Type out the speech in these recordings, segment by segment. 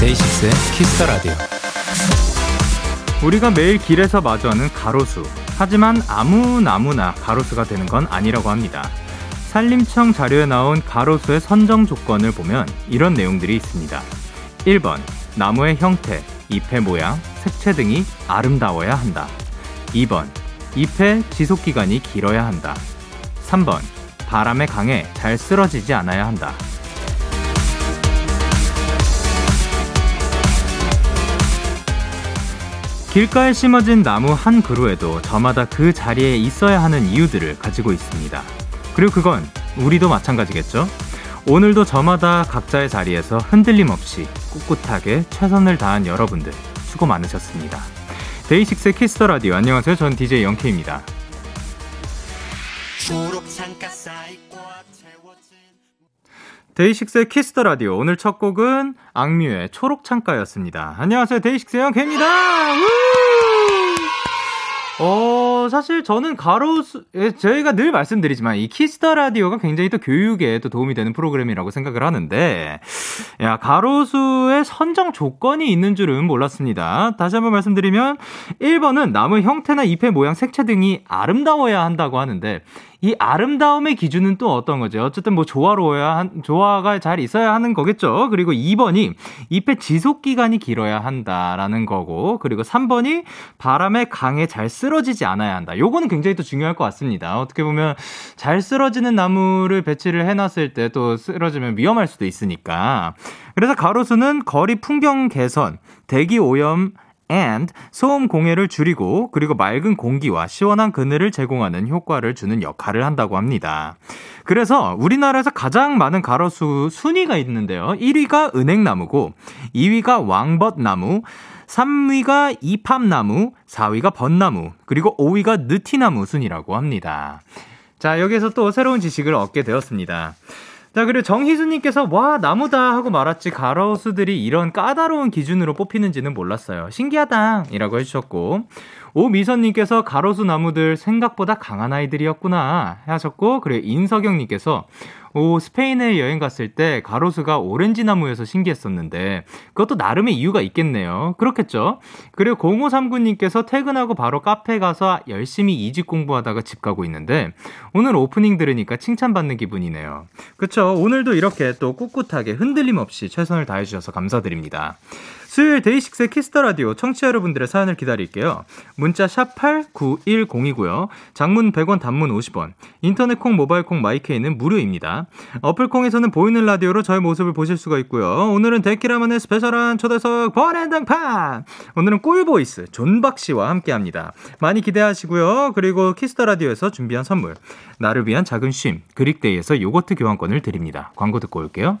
DAY6의 Kiss the Radio. 우리가 매일 길에서 마주하는 가로수. 하지만 아무 나무나 가로수가 되는 건 아니라고 합니다. 산림청 자료에 나온 가로수의 선정 조건을 보면 이런 내용들이 있습니다. 1번. 나무의 형태, 잎의 모양, 색채 등이 아름다워야 한다. 2번. 잎의 지속 기간이 길어야 한다. 3번. 바람에 강해 잘 쓰러지지 않아야 한다. 길가에 심어진 나무 한 그루에도 저마다 그 자리에 있어야 하는 이유들을 가지고 있습니다. 그리고 그건 우리도 마찬가지겠죠? 오늘도 저마다 각자의 자리에서 흔들림 없이 꿋꿋하게 최선을 다한 여러분들 수고 많으셨습니다. 데이식스의 키스 더 라디오 안녕하세요. 전 DJ 영케이입니다. 데이식스의 키스 더 라디오 오늘 첫 곡은 악뮤의 초록창가였습니다. 안녕하세요. 데이식스의 영케이입니다. 어, 사실 저는 가로수, 예, 저희가 늘 말씀드리지만 이 키스 더 라디오가 굉장히 또 교육에 또 도움이 되는 프로그램이라고 생각을 하는데, 야, 가로수의 선정 조건이 있는 줄은 몰랐습니다. 다시 한번 말씀드리면, 1번은 나무 형태나 잎의 모양, 색채 등이 아름다워야 한다고 하는데, 이 아름다움의 기준은 또 어떤 거죠? 어쨌든 뭐 조화로워야 한, 조화가 잘 있어야 하는 거겠죠. 그리고 2번이 잎의 지속 기간이 길어야 한다라는 거고, 그리고 3번이 바람에 강해 잘 쓰러지지 않아야 한다. 요거는 굉장히 또 중요할 것 같습니다. 어떻게 보면 잘 쓰러지는 나무를 배치를 해놨을 때 또 쓰러지면 위험할 수도 있으니까. 그래서 가로수는 거리 풍경 개선, 대기 오염 and 소음 공해를 줄이고 그리고 맑은 공기와 시원한 그늘을 제공하는 효과를 주는 역할을 한다고 합니다. 그래서 우리나라에서 가장 많은 가로수 순위가 있는데요. 1위가 은행나무고 2위가 왕벗나무 3위가 이팝나무, 4위가 벚나무, 그리고 5위가 느티나무 순이라고 합니다. 자, 여기에서 또 새로운 지식을 얻게 되었습니다. 자, 그리고 정희수님께서, 와, 나무다 하고 말았지, 가로수들이 이런 까다로운 기준으로 뽑히는지는 몰랐어요. 신기하다! 이라고 해주셨고, 오미선님께서 가로수 나무들 생각보다 강한 아이들이었구나 하셨고, 그리고 인석영님께서, 오, 스페인에 여행 갔을 때 가로수가 오렌지 나무여서 신기했었는데 그것도 나름의 이유가 있겠네요. 그렇겠죠? 그리고 0539님께서 퇴근하고 바로 카페 가서 열심히 이직 공부하다가 집 가고 있는데 오늘 오프닝 들으니까 칭찬받는 기분이네요. 그쵸? 오늘도 이렇게 또 꿋꿋하게 흔들림 없이 최선을 다해주셔서 감사드립니다. 수요일 데이식스의 키스 더 라디오 청취자 여러분들의 사연을 기다릴게요. 문자 샵 8910이고요. 장문 100원 단문 50원. 인터넷 콩 모바일 콩 마이케이는 무료입니다. 어플 콩에서는 보이는 라디오로 저의 모습을 보실 수가 있고요. 오늘은 데키라만의 special한 초대석 번앤당판. 오늘은 꿀보이스 존박 씨와 함께 합니다. 많이 기대하시고요. 그리고 키스 더 라디오에서 준비한 선물. 나를 위한 작은 쉼 그릭데이에서 요거트 교환권을 드립니다. 광고 듣고 올게요.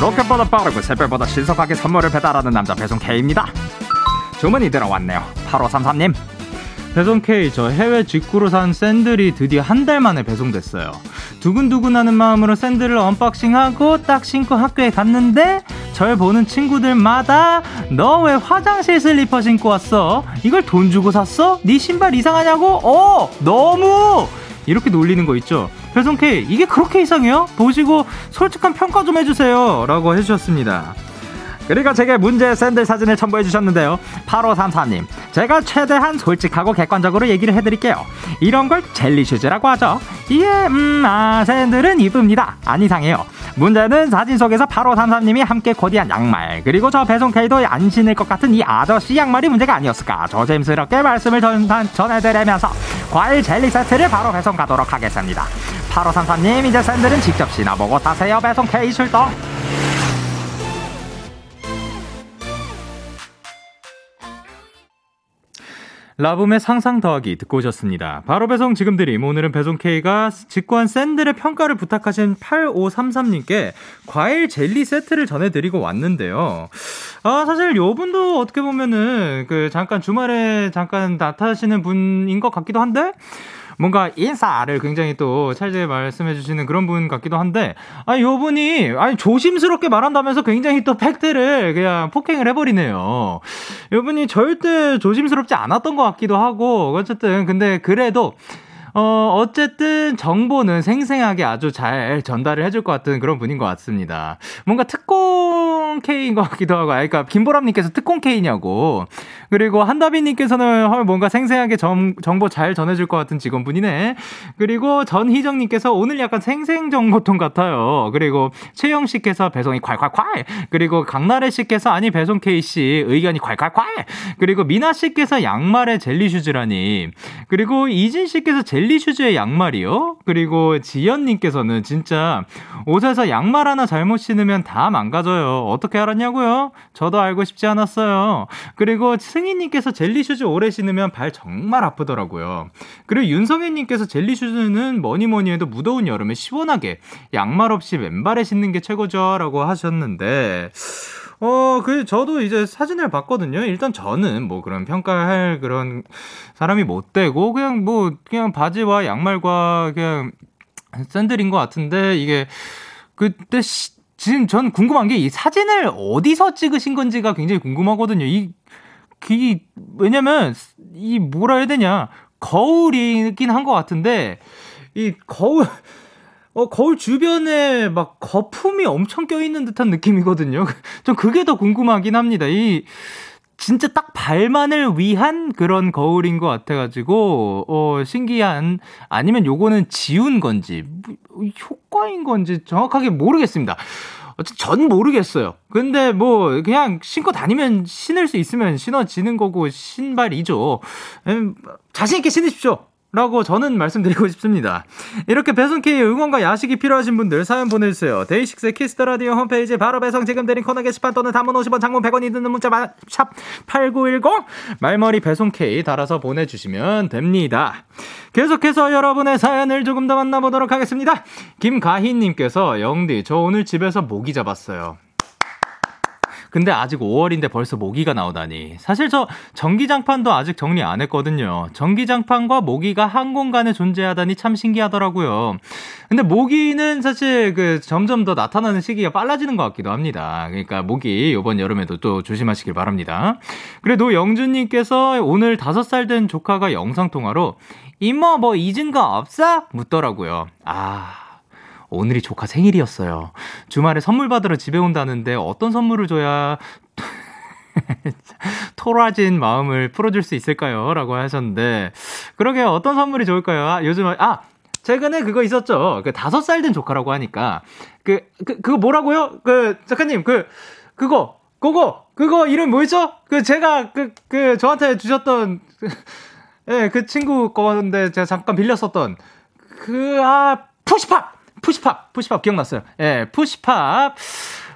로켓보다 빠르고 새별보다 신속하게 선물을 배달하는 남자 배송 K입니다. 주문이 들어왔네요. 8533님. 배송 K, 저 해외 직구로 산 샌들이 드디어 한 달 만에 배송됐어요. 두근두근하는 마음으로 샌들을 unboxing하고 딱 신고 학교에 갔는데 절 보는 친구들마다 너 왜 화장실 슬리퍼 신고 왔어? 이걸 돈 주고 샀어? 네 신발 이상하냐고? 어, 너무 이렇게 놀리는 거 있죠. 배송 K 이게 그렇게 이상해요? 보시고 솔직한 평가 좀 해주세요 라고 해주셨습니다 그리고 제게 문제 샌들 사진을 첨부해 주셨는데요. 8534님, 제가 최대한 솔직하고 객관적으로 얘기를 해드릴게요. 이런 걸 젤리슈즈라고 하죠. 예, 음, 아, 샌들은 이쁩니다. 안 이상해요. 문제는 사진 속에서 8533님이 함께 코디한 양말, 그리고 저 배송케이도 안 신을 것 같은 이 아저씨 양말이 문제가 아니었을까. 조심스럽게 말씀을 전, 전해드리면서 과일 젤리 세트를 바로 배송 가도록 하겠습니다. 8533님, 이제 샌들은 직접 신어보고 타세요. 배송 케이 출동. 라붐의 상상 더하기 듣고 오셨습니다. 바로 배송 지금 드림. 오늘은 배송 K가 직구한 샌들의 평가를 부탁하신 8533님께 과일 젤리 세트를 전해드리고 왔는데요. 아, 사실 요 분도 어떻게 보면은 그 잠깐 주말에 잠깐 나타나시는 분인 것 같기도 한데, 뭔가 인사를 굉장히 또 찰지게 말씀해 주시는 그런 분 같기도 한데, 아니, 요 분이, 아니, 조심스럽게 말한다면서 굉장히 또 팩트를 그냥 폭행을 해버리네요. 요 분이 절대 조심스럽지 않았던 것 같기도 하고, 어쨌든, 근데 그래도, 어, 어쨌든 정보는 생생하게 아주 잘 전달을 해줄 것 같은 그런 분인 것 같습니다. 뭔가 특공 K인 것 같기도 하고, 아, 그러니까 김보람님께서 특공 K냐고. 그리고 한다비님께서는 뭔가 생생하게 정, 정보 잘 전해줄 것 같은 직원분이네. 그리고 전희정님께서 오늘 약간 생생정보통 같아요. 그리고 최영씨께서 배송이 콸콸콸. 그리고 강나래씨께서 아니 배송 K씨 의견이 콸콸콸. 그리고 미나씨께서 양말에 젤리슈즈라니. 그리고 이진씨께서 젤리슈즈의 양말이요. 그리고 지연님께서는 진짜 옷에서 양말 하나 잘못 신으면 다 망가져요. 어떻게 알았냐고요? 저도 알고 싶지 않았어요. 그리고 승희님께서 젤리슈즈 오래 신으면 발 정말 아프더라고요. 그리고 윤성혜님께서 젤리슈즈는 뭐니 뭐니 해도 무더운 여름에 시원하게 양말 없이 맨발에 신는 게 최고죠. 라고 하셨는데, 어, 그, 저도 이제 사진을 봤거든요. 일단 저는 뭐 그런 평가할 그런 사람이 못 되고, 그냥 뭐, 그냥 바지와 양말과 그냥 샌들인 것 같은데, 이게, 그때 시, 지금 전 궁금한 게 이 사진을 어디서 찍으신 건지가 굉장히 궁금하거든요. 이 그, 왜냐면, 이 뭐라 해야 되냐. 거울이긴 한 것 같은데, 이 거울, 어, 거울 주변에 막 거품이 엄청 껴있는 듯한 느낌이거든요. 좀 그게 더 궁금하긴 합니다. 이, 진짜 딱 발만을 위한 그런 거울인 것 같아가지고, 어, 신기한, 아니면 요거는 지운 건지, 뭐, 효과인 건지 정확하게 모르겠습니다. 전 모르겠어요. 근데 뭐 그냥 신고 다니면 신을 수 있으면 신어지는 거고 신발이죠. 음, 자신 있게 신으십시오. 라고 저는 말씀드리고 싶습니다. 이렇게 배송K의 응원과 야식이 필요하신 분들 사연 보내주세요. 데이식스의 키스터라디오 홈페이지 바로 배송 지금 드린 코너 게시판 또는 담은 50원 장문 100원이 드는 문자 샵8910 말머리 배송K 달아서 보내주시면 됩니다. 계속해서 여러분의 사연을 조금 더 만나보도록 하겠습니다. 김가희님께서 영디 저 오늘 집에서 모기 잡았어요. 근데 아직 5월인데 벌써 모기가 나오다니. 사실 저 전기장판도 아직 정리 안 했거든요. 전기장판과 모기가 한 공간에 존재하다니 참 신기하더라고요. 근데 모기는 사실 그 점점 더 나타나는 시기가 빨라지는 것 같기도 합니다. 그러니까 모기 이번 여름에도 또 조심하시길 바랍니다. 그래도 영준님께서 오늘 5살 된 조카가 영상통화로 이모 뭐 잊은 거 없어? 묻더라고요. 아. 오늘이 조카 생일이었어요. 주말에 선물 받으러 집에 온다는데 어떤 선물을 줘야 토라진 마음을 풀어줄 수 있을까요? 라고 하셨는데, 그러게 어떤 선물이 좋을까요? 아, 요즘, 아, 최근에 그거 있었죠. 그 다섯 살 된 조카라고 하니까, 그, 그, 그거 뭐라고요? 그, 작가님, 그, 그거, 그거, 그거 이름 뭐였죠? 그 제가 그, 그, 저한테 주셨던, 예, 네, 그 친구 거인데 제가 잠깐 빌렸었던, 그, 아, 푸시팝! 푸시팝, 푸시팝 기억났어요. 예, 푸시팝.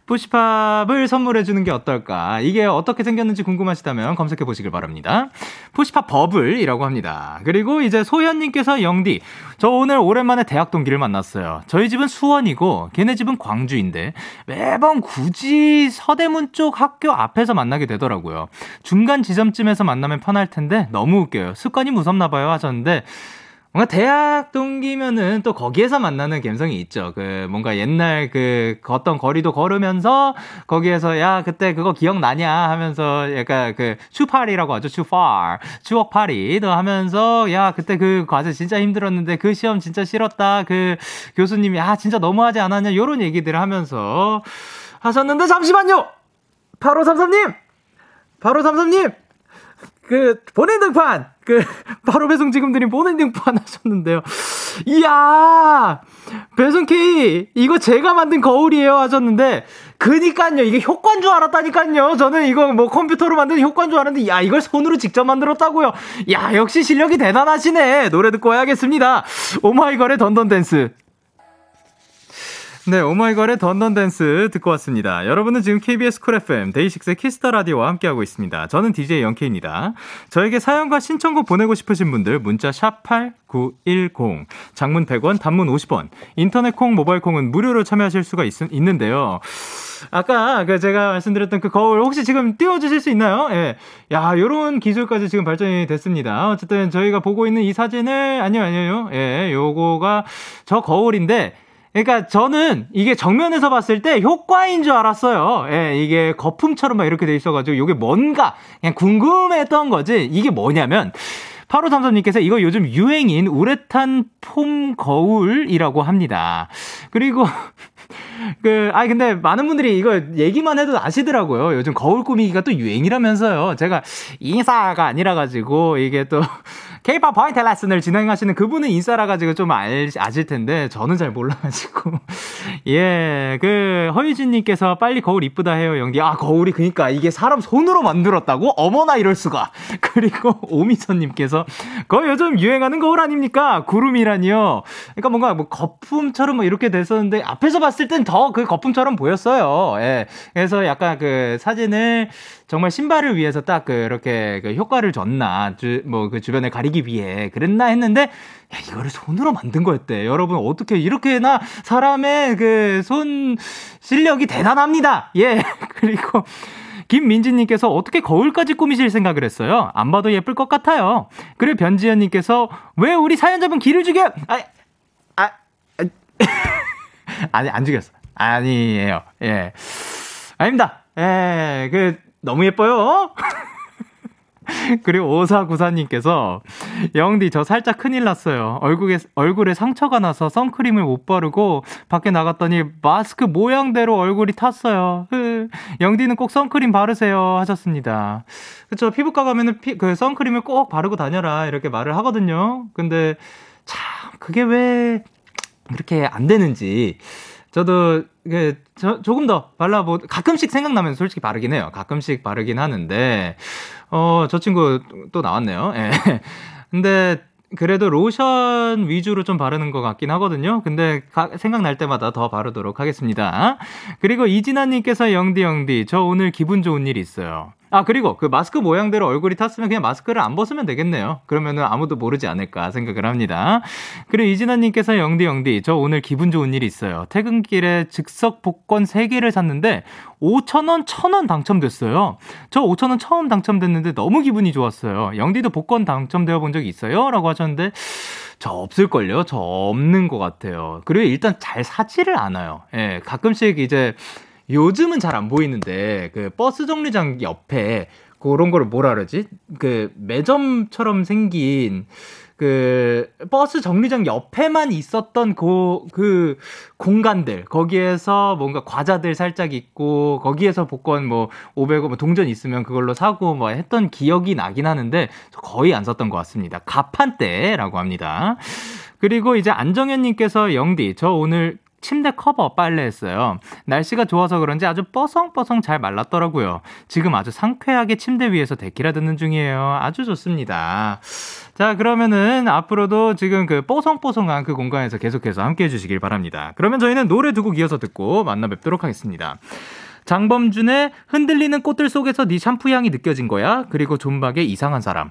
푸시팝을 선물해 주는 게 어떨까? 이게 어떻게 생겼는지 궁금하시다면 검색해 보시길 바랍니다. 푸시팝 버블이라고 합니다. 그리고 이제 소현님께서 영디, 저 오늘 오랜만에 대학 동기를 만났어요. 저희 집은 수원이고, 걔네 집은 광주인데, 매번 굳이 서대문 쪽 학교 앞에서 만나게 되더라고요. 중간 지점쯤에서 만나면 편할 텐데, 너무 웃겨요. 습관이 무섭나 봐요 하셨는데, 뭔가 대학 동기면은 또 거기에서 만나는 감성이 있죠. 그 뭔가 옛날 그 걷던 거리도 걸으면서 거기에서 야 그때 그거 기억나냐 하면서 약간 그 추파리라고 하죠. 추파 추억 파리도 하면서 야 그때 그 과제 진짜 힘들었는데 그 시험 진짜 싫었다. 그 교수님이 아 진짜 너무하지 않았냐 요런 얘기들을 하면서 하셨는데 잠시만요. 바로 삼삼님! 바로 삼삼님! 그, 본인 등판! 그, 바로 배송 지금들이 본인 등판 하셨는데요. 이야! 배송 K, 이거 제가 만든 거울이에요 하셨는데, 그니까요. 이게 효과인 줄 알았다니까요. 저는 이거 뭐 컴퓨터로 만든 효과인 줄 알았는데, 야, 이걸 손으로 직접 만들었다고요. 야, 역시 실력이 대단하시네. 노래 듣고 와야겠습니다. 오마이걸의 Dun Dun Dance. 네, 오마이걸의 Dun Dun Dance 듣고 왔습니다. 여러분은 지금 KBS 쿨 FM 데이식스의 키스 더 라디오와 함께하고 있습니다. 저는 DJ 영케이입니다. 저에게 사연과 신청곡 보내고 싶으신 분들 문자 샵 8910, 장문 100원, 단문 50원, 인터넷 콩, 모바일 콩은 무료로 참여하실 수가 있, 있는데요. 아까 그 제가 말씀드렸던 그 거울 혹시 지금 띄워주실 수 있나요? 예. 야, 요런 기술까지 지금 발전이 됐습니다. 어쨌든 저희가 보고 있는 이 사진을, 아니요, 아니요. 예, 요거가 저 거울인데, 그러니까 저는 이게 정면에서 봤을 때 효과인 줄 알았어요. 예, 이게 거품처럼 막 이렇게 돼 있어가지고 이게 뭔가 그냥 궁금했던 거지. 이게 뭐냐면 8533님께서 이거 요즘 유행인 우레탄 폼 거울이라고 합니다. 그리고 그, 아 근데 많은 분들이 이거 얘기만 해도 아시더라고요. 요즘 거울 꾸미기가 또 유행이라면서요. 제가 인사가 아니라 가지고 이게 또 케이팝 포인트 레슨을 진행하시는 그분은 인싸라 가지고 좀 알, 아실 텐데 저는 잘 몰라가지고 예, 그 허유진님께서 빨리 거울 이쁘다 해요 영디. 아 거울이 그니까 이게 사람 손으로 만들었다고? 어머나 이럴 수가. 그리고 오미선님께서 거의 요즘 유행하는 거울 아닙니까? 구름이라니요. 그러니까 뭔가 뭐 거품처럼 뭐 이렇게 됐었는데 앞에서 봤을 땐 더 그 거품처럼 보였어요. 예, 그래서 약간 그 사진을 정말 신발을 위해서 딱 그렇게 그 효과를 줬나, 뭐 그 주변에 가리기 위해 그랬나 했는데, 야, 이거를 손으로 만든 거였대. 여러분, 어떻게 이렇게나 사람의 그 손 실력이 대단합니다. 예. 그리고, 김민지님께서 어떻게 거울까지 꾸미실 생각을 했어요? 안 봐도 예쁠 것 같아요. 그리고 변지현님께서 왜 우리 사연자분 길을 죽여? 아, 아, 아 아니, 안 죽였어. 아니에요. 예. 아닙니다. 예, 그, 너무 예뻐요. 그리고 오사구사님께서 영디 저 살짝 큰일 났어요. 얼굴에 얼굴에 상처가 나서 선크림을 못 바르고 밖에 나갔더니 마스크 모양대로 얼굴이 탔어요. 영디는 꼭 선크림 바르세요 하셨습니다. 그쵸 피부과 가면은 피, 그 선크림을 꼭 바르고 다녀라 이렇게 말을 하거든요. 근데 참 그게 왜 그렇게 안 되는지 저도 이게 저, 조금 더 발라보 가끔씩 생각나면 솔직히 바르긴 해요. 가끔씩 바르긴 하는데 어 저 친구 또 나왔네요. 예. 근데 그래도 로션 위주로 좀 바르는 것 같긴 하거든요. 근데 가, 생각날 때마다 더 바르도록 하겠습니다. 그리고 이진아님께서 영디 영디 저 오늘 기분 좋은 일 있어요. 아, 그리고 그 마스크 모양대로 얼굴이 탔으면 그냥 마스크를 안 벗으면 되겠네요. 그러면은 아무도 모르지 않을까 생각을 합니다. 그리고 이진아님께서 영디, 영디, 저 오늘 기분 좋은 일이 있어요. 퇴근길에 즉석 복권 3개를 샀는데 5,000원, 1,000원 당첨됐어요. 저 5,000원 처음 당첨됐는데 너무 기분이 좋았어요. 영디도 복권 당첨되어 본 적이 있어요? 라고 하셨는데 저 없을걸요? 저 없는 것 같아요. 그리고 일단 잘 사지를 않아요. 예, 가끔씩 이제 요즘은 잘 안 보이는데 그 버스 정류장 옆에 그런 거를 뭐라 그러지? 그 매점처럼 생긴 그 버스 정류장 옆에만 있었던 그, 그 공간들 거기에서 뭔가 과자들 살짝 있고 거기에서 복권 뭐 500원 뭐 동전 있으면 그걸로 사고 뭐 했던 기억이 나긴 하는데 거의 안 썼던 것 같습니다. 가판대라고 합니다. 그리고 이제 안정현님께서 영디 저 오늘 침대 커버 빨래했어요. 날씨가 좋아서 그런지 아주 뻐성뻐성 잘 말랐더라고요. 지금 아주 상쾌하게 침대 위에서 데키라 듣는 중이에요. 아주 좋습니다. 자, 그러면은 앞으로도 지금 그 뽀송뽀송한 그 공간에서 계속해서 함께 해주시길 바랍니다. 그러면 저희는 노래 두 곡 이어서 듣고 만나 뵙도록 하겠습니다. 장범준의 흔들리는 꽃들 속에서 네 샴푸 향이 느껴진 거야. 그리고 존박의 이상한 사람.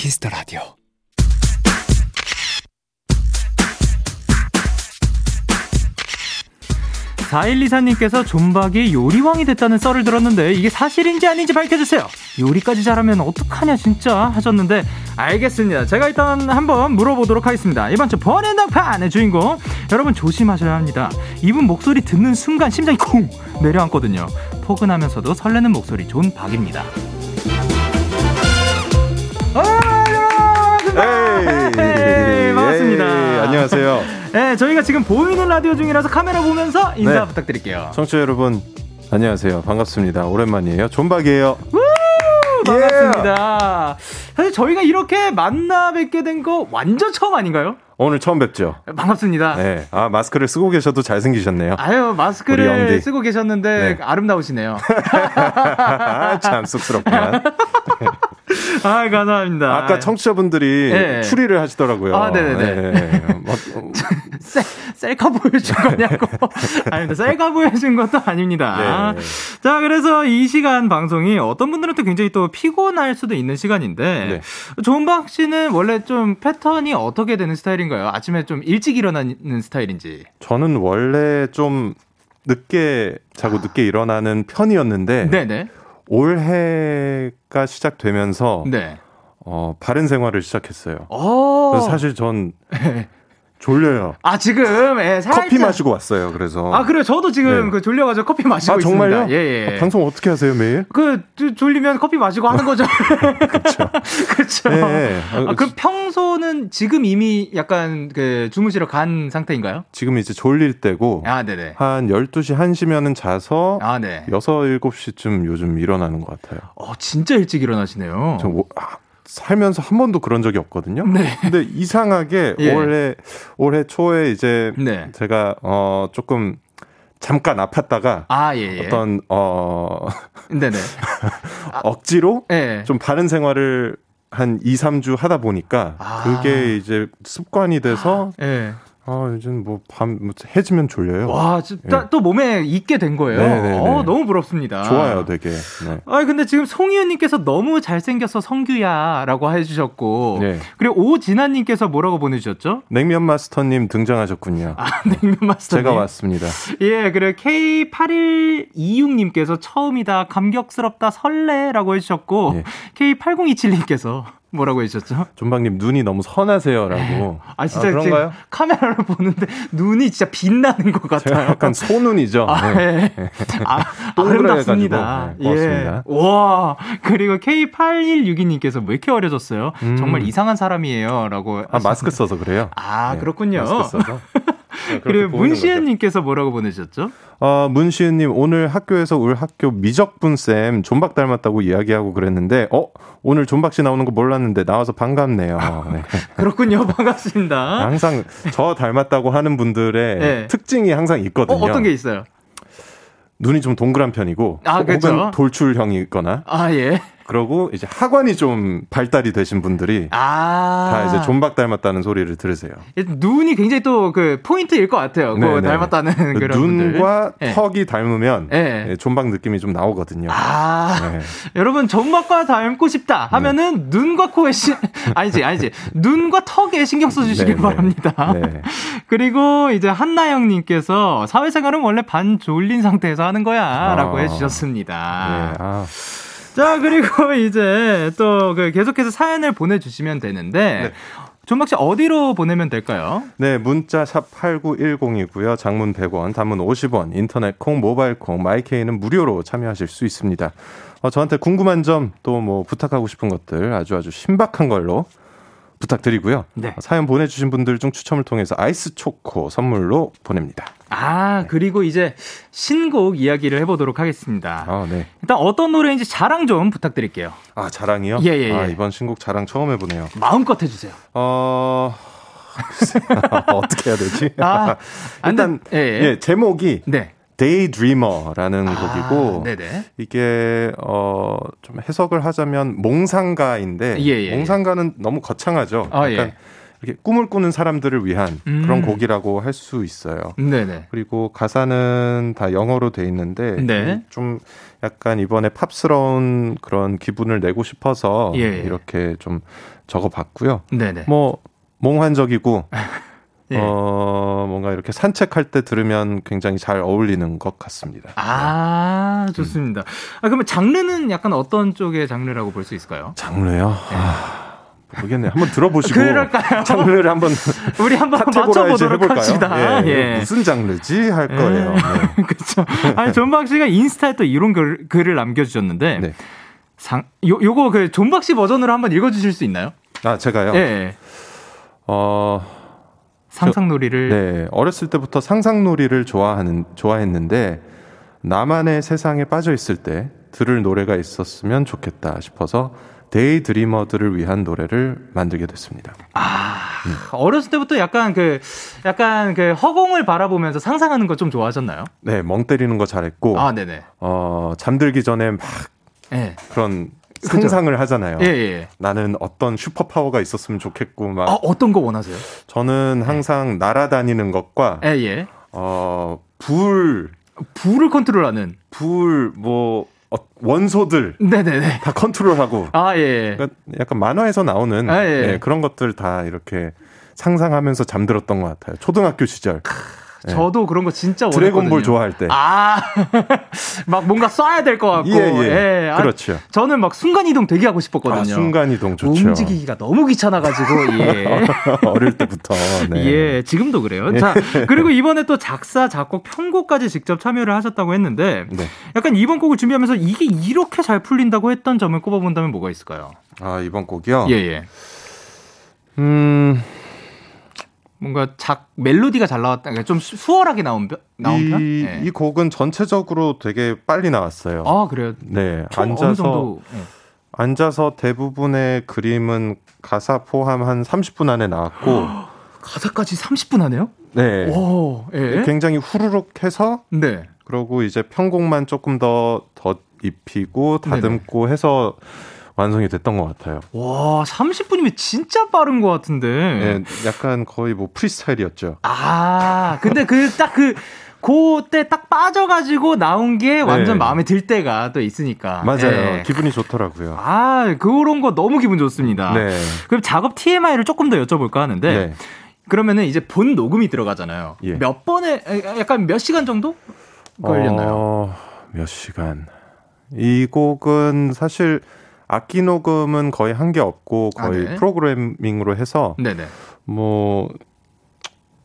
키스 더 라디오. 4124님께서 존박이 요리왕이 됐다는 썰을 들었는데 이게 사실인지 아닌지 밝혀주세요. 요리까지 잘하면 어떡하냐 진짜 하셨는데 알겠습니다. 제가 일단 한번 물어보도록 하겠습니다. 이번 주 번외당판의 주인공 여러분 조심하셔야 합니다. 이분 목소리 듣는 순간 심장이 쿵 내려앉거든요. 포근하면서도 설레는 목소리 존박입니다. 에이, 반갑습니다. 에이, 안녕하세요. 네, 저희가 지금 보이는 라디오 중이라서 카메라 보면서 인사 네. 부탁드릴게요. 청취자 여러분, 안녕하세요. 반갑습니다. 오랜만이에요. 존박이에요. 반갑습니다. 사실 저희가 이렇게 만나 뵙게 된 거 완전 처음 아닌가요? 오늘 처음 뵙죠. 반갑습니다. 네. 아, 마스크를 쓰고 계셔도 잘생기셨네요. 아유 마스크를. 쓰고 계셨는데 네. 아름다우시네요. 아, 참 쑥스럽구만. 아 감사합니다. 아까 청취자분들이 네. 추리를 하시더라고요. 아, 네네네. 네. 셀, 셀카 보여준 거냐고. 아닙니다. 셀카 보여준 것도 아닙니다. 네. 자, 그래서 이 시간 방송이 어떤 분들은 또 굉장히 또 피곤할 수도 있는 시간인데, 네. 조은박 씨는 원래 좀 패턴이 어떻게 되는 스타일인가요? 아침에 좀 일찍 일어나는 스타일인지. 저는 원래 좀 늦게 자고 늦게 일어나는 편이었는데 네네. 올해가 시작되면서 네. 어, 바른 생활을 시작했어요. 어. 그래서 사실 전 졸려요. 아, 지금, 예, 살짝. 커피 마시고 왔어요. 그래서 아, 그래요. 저도 지금 네. 그 졸려가지고 커피 마시고 아, 정말요? 있습니다. 예, 예. 아, 방송 어떻게 하세요 매일? 그, 조- 졸리면 커피 마시고 하는 거죠. 그렇죠. 그렇죠. 네. 아, 그럼 평소는 지금 이미 약간 그 주무시러 간 상태인가요? 지금 이제 졸릴 때고 아, 네네. 한 12시 1시면은 자서 아, 네. 6, 7시쯤 요즘 일어나는 것 같아요. 어, 진짜 일찍 일어나시네요. 저 뭐, 아, 살면서 한 번도 그런 적이 없거든요. 네. 근데 이상하게 예. 올해 올해 초에 이제 네. 제가 어 조금 잠깐 아팠다가 아, 예, 예. 어떤 어 네네. 억지로 예. 좀 바른 생활을 한 2, 3주 하다 보니까 아. 그게 이제 습관이 돼서 예. 아, 요즘 뭐밤 해지면 졸려요. 와, 진짜 또 몸에 있게 된 거예요. 예. 네네네. 어, 너무 부럽습니다. 좋아요, 되게. 네. 아, 근데 지금 송희은님께서 너무 잘생겨서 성규야 라고 해주셨고, 네. 그리고 오진아님께서 뭐라고 보내주셨죠? 냉면 마스터님 등장하셨군요. 아, 냉면 마스터님. 제가 왔습니다. 예, 그리고 K8126님께서 처음이다, 감격스럽다, 설레 라고 해주셨고, 예. K8027님께서 뭐라고 해주셨죠? 존박님 눈이 너무 선하세요라고. 아, 진짜 그런가요? 지금 카메라를 보는데 눈이 진짜 빛나는 것 같아요. 약간 소눈이죠. 아, 네. 예. 아, 동그랗게 아름답습니다. 네, 고맙습니다. 예. 와, 그리고 K8162님께서 왜 이렇게 어려졌어요? 음. 정말 이상한 사람이에요. 라고. 아, 마스크 써서 그래요. 아, 네, 그렇군요. 마스크 써서. 네, 그리고. 문시현님께서 뭐라고 보내셨죠? 어, 문시은님, 오늘 학교에서 우리 학교 미적분 쌤 존박 닮았다고 이야기하고 그랬는데, 어, 오늘 존박 씨 나오는 거 몰랐는데 나와서 반갑네요. 네. 그렇군요. 반갑습니다. 항상 저 닮았다고 하는 분들의 네. 특징이 항상 어, 있거든요. 어떤 게 있어요? 눈이 좀 동그란 편이고, 아, 혹은 그렇죠. 돌출형이거나, 아, 예. 그러고 이제 하관이 좀 발달이 되신 분들이 아. 다 이제 존박 닮았다는 소리를 들으세요. 눈이 굉장히 또 그 포인트일 것 같아요. 그. 닮았다는 그런 분들. 눈과 예. 턱이 닮으면 예. 예, 존박 느낌이 좀 나오거든요. 아. 네. 여러분 존박과 닮고 싶다 하면은 눈과 코에 신 아니지 아니지 눈과 턱에 신경 써주시길 네, 네. 바랍니다. 네. 그리고 이제 한나영님께서 사회생활은 원래 반 졸린 상태에서 하는 거야라고 아. 해주셨습니다. 네. 아, 자 그리고 이제 또 그 계속해서 사연을 보내주시면 되는데 네. 존박 씨 어디로 보내면 될까요? 네, 문자 샵 8910이고요. 장문 100원, 단문 50원, 인터넷 콩, 모바일 콩, 마이케이는 무료로 참여하실 수 있습니다. 어, 저한테 궁금한 점, 또 뭐 부탁하고 싶은 것들 아주 아주 신박한 걸로 부탁드리고요. 네. 사연 보내주신 분들 중 추첨을 통해서 아이스 초코 선물로 보냅니다. 아 그리고 이제 신곡 이야기를 해보도록 하겠습니다. 아, 네. 일단 어떤 노래인지 자랑 좀 부탁드릴게요. 아, 자랑이요? 예, 예, 아, 예. 이번 신곡 자랑 처음 해보네요. 마음껏 해주세요. 어, 어떻게 해야 되지? 아, 안 일단, 돼. 예, 예. 예, 제목이 네. Daydreamer라는 아, 곡이고, 네네. 이게 어 좀 해석을 하자면 몽상가인데 예, 예, 몽상가는 너무 거창하죠. 아, 약간 예. 이렇게 꿈을 꾸는 사람들을 위한 음. 그런 곡이라고 할 수 있어요. 네네. 그리고 가사는 다 영어로 돼 있는데 네. 좀 약간 이번에 팝스러운 그런 기분을 내고 싶어서 예. 이렇게 좀 적어봤고요. 네네. 뭐 몽환적이고 예. 어 뭔가 이렇게 산책할 때 들으면 굉장히 잘 어울리는 것 같습니다. 아, 좋습니다. 아, 그러면 장르는 약간 어떤 쪽의 장르라고 볼 수 있을까요? 장르요? 아, 모르겠네요. 한번 들어보시고 그럴까요? 장르를 한번 우리 한번 맞춰보도록? 합시다. 예, 무슨 장르지 할 거예요. 네. 그렇죠. 아니 존박 씨가 인스타에 또 이런 글, 글을 남겨주셨는데 네. 상, 요 요거 그 존박 씨 버전으로 한번 읽어주실 수 있나요? 아 제가요. 예. 예. 어, 상상놀이를 네 어렸을 때부터 상상놀이를 좋아하는 좋아했는데 나만의 세상에 빠져 있을 때 들을 노래가 있었으면 좋겠다 싶어서 daydreamer들을 위한 노래를 만들게 됐습니다. 아 어렸을 때부터 약간 그 약간 그 허공을 바라보면서 상상하는 거 좀 좋아하셨나요? 네, 멍 때리는 거 잘했고 아 네네. 어, 잠들기 전에 막 예. 그런. 상상을 하잖아요. 예, 예. 나는 어떤 슈퍼 파워가 있었으면 좋겠고 막 아, 어떤 거 원하세요? 저는 항상 날아다니는 것과 예, 예. 어, 불, 불을 컨트롤하는. 불, 뭐, 어, 원소들 네네네. 다 컨트롤하고. 아, 예. 그러니까 약간 만화에서 나오는 아, 예. 네, 그런 것들 다 이렇게 상상하면서 잠들었던 것 같아요. 초등학교 시절. 예. 저도 그런 거 진짜 원했거든요. 드래곤볼 좋아할 때. 아, 막 뭔가 쏴야 될 것 같고. 예, 예. 아, 그렇죠. 저는 막 순간이동 되게 하고 싶었거든요. 아, 순간이동 좋죠. 움직이기가 너무 귀찮아가지고, 예. 어릴 때부터. 네. 예, 지금도 그래요. 자, 그리고 이번에 또 작사, 작곡, 편곡까지 직접 참여를 하셨다고 했는데, 네. 약간 이번 곡을 준비하면서 이게 이렇게 잘 풀린다고 했던 점을 꼽아본다면 뭐가 있을까요? 아, 이번 곡이요? 예, 예. 음, 뭔가 작, 멜로디가 잘 나왔다. 그러니까 좀 수- 수월하게 나온, 편- 나온 편? 이, 예. 이 곡은 전체적으로 되게 빨리 나왔어요. 아, 그래요? 네. 앉아서. 예. 앉아서 대부분의 그림은 가사 포함 한 30분 안에 나왔고, 가사까지 30분 하네요? 네. 오, 예. 굉장히 후루룩 해서, 네. 그러고 이제 편곡만 조금 더, 더 입히고, 다듬고 해서 완성이 됐던 것 같아요. 와, 30분이면 진짜 빠른 것 같은데. 네, 약간 거의 뭐 프리스타일이었죠. 아, 근데 그 딱 그, 그때 딱 빠져가지고 나온 게 완전 네. 마음에 들 때가 또 있으니까. 맞아요. 예. 기분이 좋더라고요. 아, 그런 거 너무 기분 좋습니다. 네. 그럼 작업 TMI를 조금 더 여쭤볼까 하는데, 네. 그러면은 이제 본 녹음이 들어가잖아요. 예. 몇 번에, 약간 몇 시간 정도 걸렸나요? 어, 몇 시간. 이 곡은 사실 악기 녹음은 거의 한 게 없고 거의 아, 네. 프로그래밍으로 해서 네네. 뭐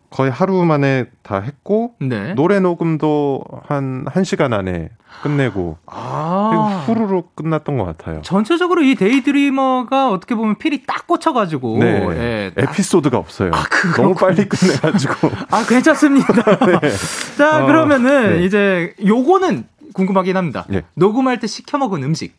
거의 하루 만에 다 했고 네. 노래 녹음도 한 1시간 안에 끝내고 아. 후루룩 끝났던 것 같아요. 전체적으로 이 데이드리머가 어떻게 보면 필이 딱 꽂혀가지고. 네. 예, 딱- 에피소드가 없어요. 아. 너무 빨리 끝내가지고. 아, 괜찮습니다. 자, 어, 그러면은 네. 이제 요거는 궁금하긴 합니다. 예. 녹음할 때 시켜 먹은 음식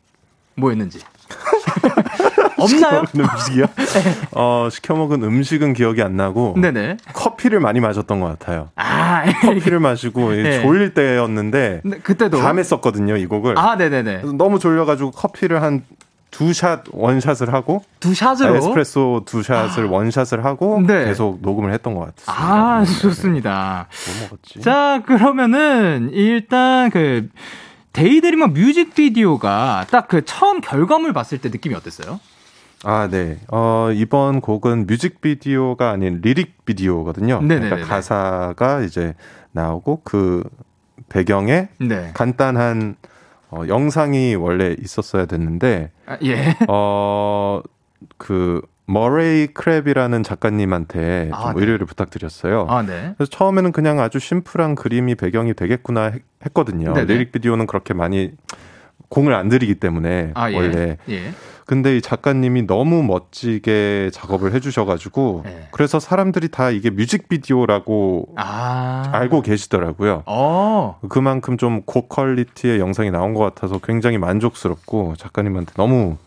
뭐였는지. 없나요? 시켜 먹은 음식이요? 어, 시켜 먹은 음식은 기억이 안 나고 네네. 커피를 많이 마셨던 것 같아요. 아, 커피를 마시고 네. 졸릴 때였는데 네, 그때도. 밤에 썼거든요 이 곡을. 아, 네 네네. 그래서 너무 졸려 가지고 커피를 한 두샷 원샷을 하고 두 샷으로. 에스프레소 두 샷을 원샷을 하고 네. 계속 녹음을 했던 것 같습니다. 아, 네. 좋습니다. 뭐 먹었지? 자, 그러면은 일단 그 Daydreamer 뮤직비디오가 딱 그 처음 결과물 봤을 때 느낌이 어땠어요? 아, 네. 어, 이번 곡은 뮤직비디오가 아닌 lyric video거든요. 네네네네. 그러니까 가사가 이제 나오고 그 배경에 네. 간단한 어, 영상이 원래 있었어야 됐는데 아, 예. 어, 그 머레이 크랩이라는 작가님한테 아, 좀 네. 의뢰를 부탁드렸어요. 아, 네. 그래서 처음에는 그냥 아주 심플한 그림이 배경이 되겠구나 했- 했거든요. 네네. lyric video는 그렇게 많이 공을 안 들이기 때문에 아, 예. 원래. 예. 근데 이 작가님이 너무 멋지게 작업을 해주셔가지고 네. 그래서 사람들이 다 이게 뮤직비디오라고 아. 알고 계시더라고요. 어. 그만큼 좀 고퀄리티의 영상이 나온 것 같아서 굉장히 만족스럽고 작가님한테 너무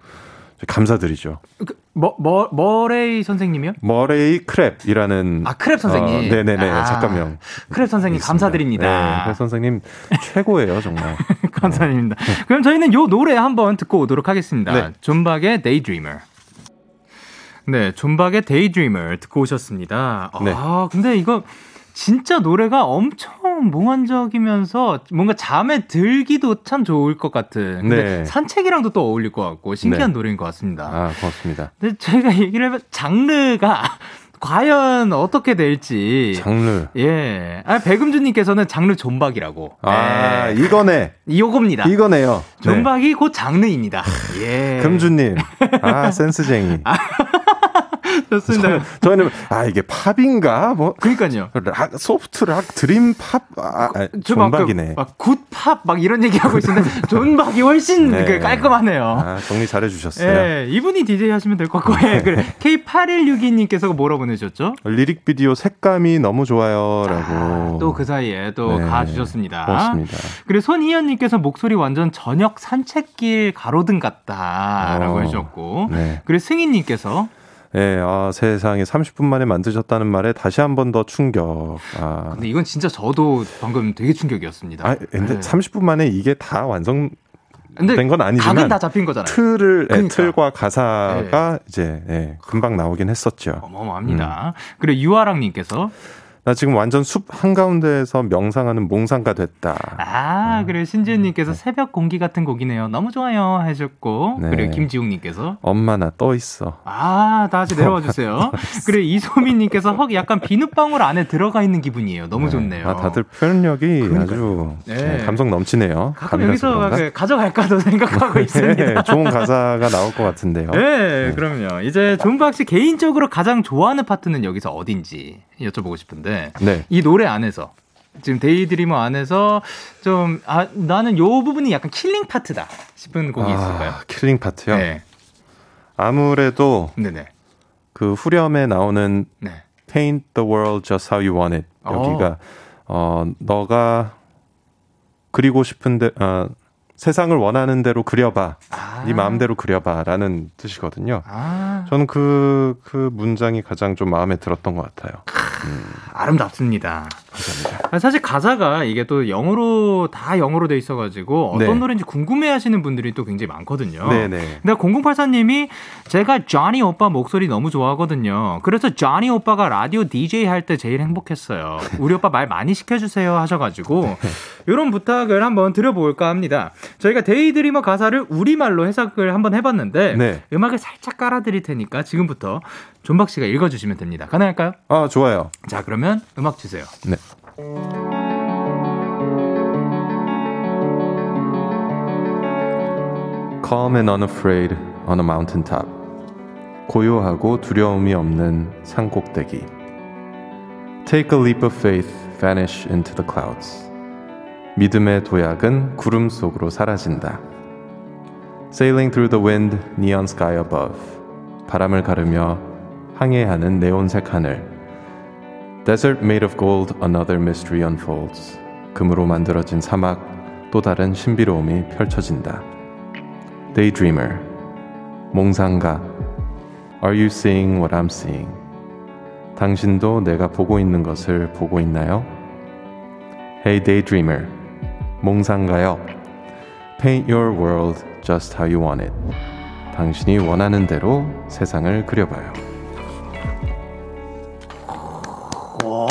감사드리죠. 그, 뭐, 뭐, 머레이 선생님이요? 머레이 크랩이라는 아, 크랩 선생님. 어, 네네네 아, 작가명 크랩 선생님 있습니다. 감사드립니다. 네, 크랩 선생님 최고예요 정말. 감사드립니다. 그럼 저희는 요 노래 한번 듣고 오도록 하겠습니다. 네. 존박의 Daydreamer. 네, 존박의 Daydreamer 듣고 오셨습니다. 네. 아, 근데 이거 진짜 노래가 엄청 몽환적이면서 뭔가 잠에 들기도 참 좋을 것 같은. 근데 네. 산책이랑도 또 어울릴 것 같고 신기한 네. 노래인 것 같습니다. 아, 고맙습니다. 근데 저희가 얘기를 해면 장르가 과연 어떻게 될지. 장르. 예. 아, 백음주님께서는 장르 존박이라고. 아, 예. 이거네. 요겁니다. 이거네요. 네. 존박이 곧 장르입니다. 예. 금주님. 아, 센스쟁이. 좋습니다. 저희는, 아, 이게 팝인가? 뭐, 그러니까요. rock, soft rock, dream pop, 아, 아, 저막 존박이네. 막 good pop 막 이런 얘기 하고 있는데 존박이 훨씬 네. 그 깔끔하네요. 아, 정리 잘해 주셨어요. 예, 이분이 DJ 하시면 될 것 같고, 예, 그래. K8162님께서 뭐라 보내주셨죠? lyric video 색감이 너무 좋아요라고. 또그 사이에 또 네. 가주셨습니다. 고맙습니다. 그리고 손희연 님께서 목소리 완전 저녁 산책길 가로등 같다라고 어, 해 주셨고, 네. 그리고 승희 님께서 예, 아, 세상에 30분 만에 만드셨다는 말에 다시 한 번 더 충격. 아, 근데 이건 진짜 저도 방금 되게 충격이었습니다. 아 근데 네. 30분 만에 이게 다 완성된 근데 건 아니지만 각은 다 잡힌 거잖아요. 틀을 예, 그러니까. 틀과 가사가 이제 예, 금방 나오긴 했었죠. 어마어마합니다. 그리고 유아랑님께서 나 지금 완전 숲 한가운데에서 명상하는 몽상가 됐다. 아, 그리고 신지은님께서 새벽 공기 같은 곡이네요. 너무 좋아요. 하셨고. 네. 그리고 김지웅님께서 엄마 나 떠 있어. 아, 다시 내려와 주세요. 그리고 이소민님께서 헉, 약간 비눗방울 안에 들어가 있는 기분이에요. 너무 좋네요. 아, 다들 표현력이 그러니까요. 아주 네. 예, 감성 넘치네요. 가끔 여기서? 그 가져갈까도 생각하고 있습니다. 예, 좋은 가사가 나올 것 같은데요. 네, 그럼요. 이제 존박 씨 개인적으로 가장 좋아하는 파트는 여기서 어딘지 여쭤보고 싶은데 네. 이 노래 안에서 지금 Daydreamer 안에서 좀 아, 나는 요 부분이 약간 killing part다 싶은 곡이 있을까요? 아, killing part요. 네, 아무래도 네네, 그 후렴에 나오는 네. Paint the world just how you want it. 여기가 어 너가 그리고 싶은데 어, 세상을 원하는 대로 그려봐. 아. 네 마음대로 그려봐라는 뜻이거든요. 아, 저는 그, 그 문장이 가장 좀 마음에 들었던 것 같아요. 아름답습니다. 감사합니다. 아, 사실 가사가 이게 또 영어로 다 영어로 돼 있어가지고 어떤 네. 노래인지 궁금해하시는 분들이 또 굉장히 많거든요. 네네. 근데 0084님이 제가 조니 오빠 목소리 너무 좋아하거든요. 그래서 조니 오빠가 라디오 DJ 할 때 제일 행복했어요. 우리 오빠 말 많이 시켜주세요 하셔가지고 이런 부탁을 한번 드려볼까 합니다. 저희가 Daydreamer 가사를 우리말로 해석을 한번 해봤는데 네. 음악을 살짝 깔아드릴 테니까 지금부터 존박 씨가 읽어주시면 됩니다. 가능할까요? 아, 좋아요. 자 그러면 음악 주세요. 네. Calm and unafraid on a mountaintop. 고요하고 두려움이 없는 산 꼭대기. Take a leap of faith, vanish into the clouds. 믿음의 도약은 구름 속으로 사라진다. Sailing through the wind, neon sky above. 바람을 가르며 항해하는 네온색 하늘. Desert made of gold, another mystery unfolds. 금으로 만들어진 사막, 또 다른 신비로움이 펼쳐진다. Daydreamer, 몽상가. Are you seeing what I'm seeing? 당신도 내가 보고 있는 것을 보고 있나요? Hey Daydreamer, 몽상가요. Paint your world just how you want it. 당신이 원하는 대로 세상을 그려봐요.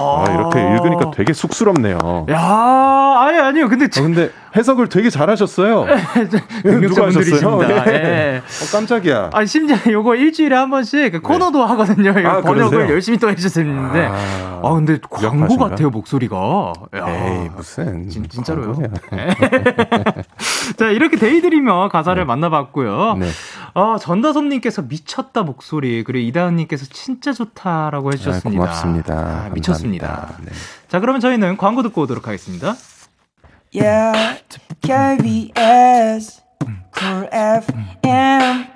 아, 이렇게 읽으니까 되게 쑥스럽네요. 야, 아니 아니요. 근데 아, 근데 해석을 되게 잘하셨어요. 능력자분들이십니다. 예. 예. 어, 깜짝이야. 아 심지어 요거 일주일에 한 번씩 그 코너도 하거든요. 이거 아, 번역을 그러세요? 열심히 또 해주셨는데. 아, 아, 근데 광고 역하신가요? 같아요 목소리가. 야. 에이 무슨 진, 진짜로요. 네. 자 이렇게 Daydreamer 가사를 만나봤고요. 네. 아 전다솜님께서 미쳤다 목소리 그리고 이다은님께서 진짜 좋다라고 아, 해주셨습니다. 고맙습니다. 아, 미쳤습니다. 네. 자 그러면 저희는 광고 듣고 오도록 하겠습니다. Yeah, KBS, Cool FM,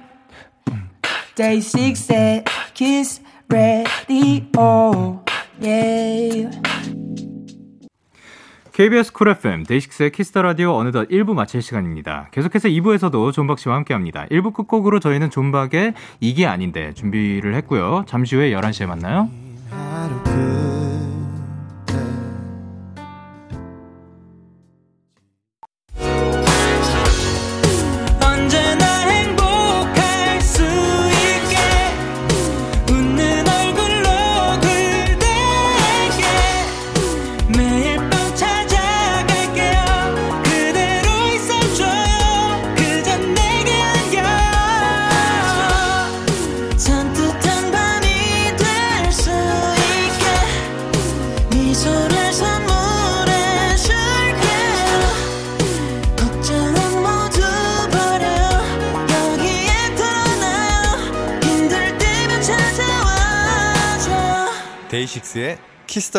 DAY6's Kiss the Radio. Yeah. KBS 쿨 FM 데이식스의 키스 더 라디오 어느덧 1부 마칠 시간입니다. 계속해서 2부에서도 존박 씨와 함께합니다. 1부 끝곡으로 저희는 존박의 이게 아닌데 준비를 했고요. 잠시 후에 11시에 만나요.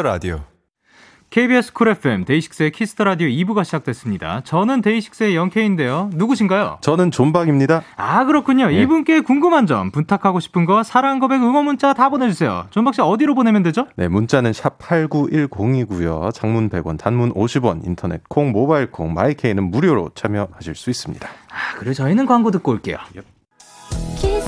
라디오. KBS 쿨 FM 데이식스의 키스 더 라디오 2부가 시작됐습니다. 저는 데이식스의 영케인데요. 누구신가요? 저는 존박입니다. 아 그렇군요. 예. 이분께 궁금한 점, 부탁하고 싶은 거, 사랑 고백, 응원 문자 다 보내주세요. 존박 씨 어디로 보내면 되죠? 네, 문자는 샵 8910이고요. 장문 100원, 단문 50원, 인터넷 콩, 모바일 콩, 마이케이는 무료로 참여하실 수 있습니다. 아 그리고 저희는 광고 듣고 올게요. 키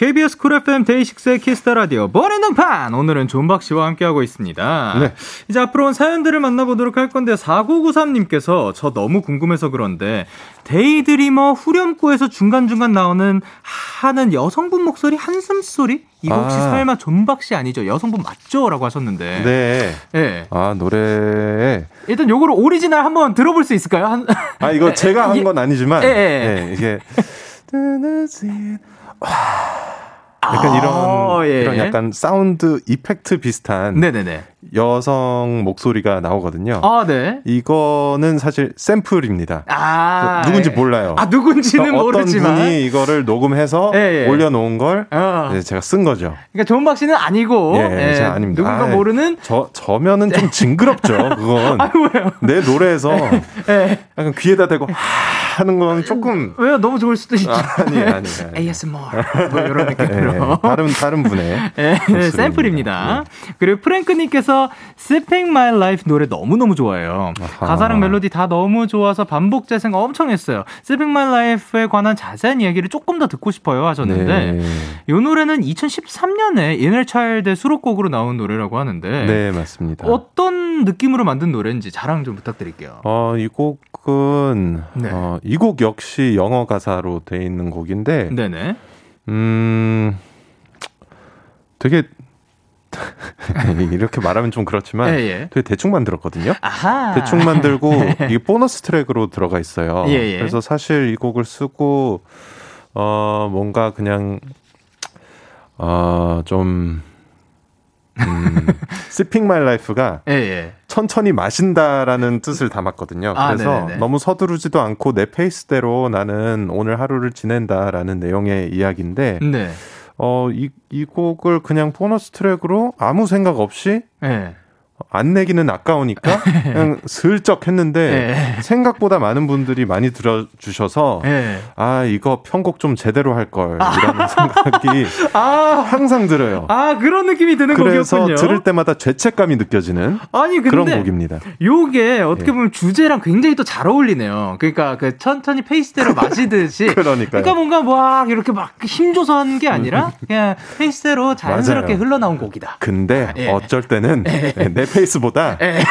KBS 쿨 FM 데이식스의 키스 더 라디오 본인 등판 오늘은 존박 씨와 함께하고 있습니다. 네. 이제 앞으로 온 사연들을 만나보도록 할 건데 4993님께서 저 너무 궁금해서 그런데 Daydreamer 후렴구에서 중간중간 나오는 하는 여성분 목소리 한숨 소리 이거 혹시 아. 설마 존박 씨 아니죠? 여성분 맞죠? 라고 하셨는데 네. 예. 아, 노래. 일단 요거를 오리지널 한번 들어볼 수 있을까요? 한, 아, 이거 제가 한 건 아니지만. 예, 예. 네, 이게. 약간 이런, 아, 예. 이런 약간 sound effect 비슷한 네네네. 여성 목소리가 나오거든요. 아, 네. 이거는 사실 샘플입니다. 아. 누군지 예. 몰라요. 아, 누군지는 어떤 모르지만. 분이 이거를 녹음해서 예, 예. 올려놓은 걸 어. 제가 쓴 거죠. 그러니까 존박 씨는 아니고 예, 제가 아닙니다. 누군가 아이, 모르는 저 저면은 좀 징그럽죠. 그건 아 왜요? 내 노래에서 예. 약간 귀에다 대고 하는 건 조금 왜요? 너무 좋을 수도 있죠. 아니 아니 아니. ASMR 뭐 이런 예, 느낌으로. 다른 다른 분의 예, 목소리입니다. 샘플입니다. 네. 그리고 프랭크님께서 Sipping My Life 노래 너무너무 좋아요. 아하. 가사랑 멜로디 다 너무 좋아서 반복 재생 엄청 했어요. Sipping My Life에 관한 자세한 이야기를 조금 더 듣고 싶어요 하셨는데 네. 이 노래는 2013년에 Inner Child의 수록곡으로 나온 노래라고 하는데 네 맞습니다. 어떤 느낌으로 만든 노래인지 자랑 좀 부탁드릴게요. 어, 이 곡은 네. 어, 이 곡 역시 영어 가사로 돼 있는 곡인데 네네. 음 되게 이렇게 말하면 좀 그렇지만 예, 예. 되게 대충 만들었거든요. 아하. 대충 만들고 이게 보너스 트랙으로 들어가 있어요. 예, 예. 그래서 사실 이 곡을 쓰고 어 뭔가 그냥 어좀 음, Sipping My Life가 예, 예. 천천히 마신다라는 뜻을 담았거든요. 아, 그래서 네네네. 너무 서두르지도 않고 내 페이스대로 나는 오늘 하루를 지낸다라는 내용의 이야기인데, 네. 어, 이, 이 곡을 그냥 보너스 트랙으로 아무 생각 없이 예. 안 내기는 아까우니까 그냥 슬쩍 했는데 예. 생각보다 많은 분들이 많이 들어주셔서 예. 아 이거 편곡 좀 제대로 할 걸 이라는 생각이 아, 항상 들어요. 아 그런 느낌이 드는 그래서 곡이었군요. 들을 때마다 죄책감이 느껴지는 아니 그런 곡입니다. 요게 어떻게 예. 보면 주제랑 굉장히 또 잘 어울리네요. 그러니까 그 천천히 페이스대로 마시듯이. 그러니까요. 그러니까 뭔가 막 이렇게 막 힘줘서 한게 아니라 그냥 페이스대로 자연스럽게 맞아요. 흘러나온 곡이다. 근데 예. 어쩔 때는 내 페이스보다 예.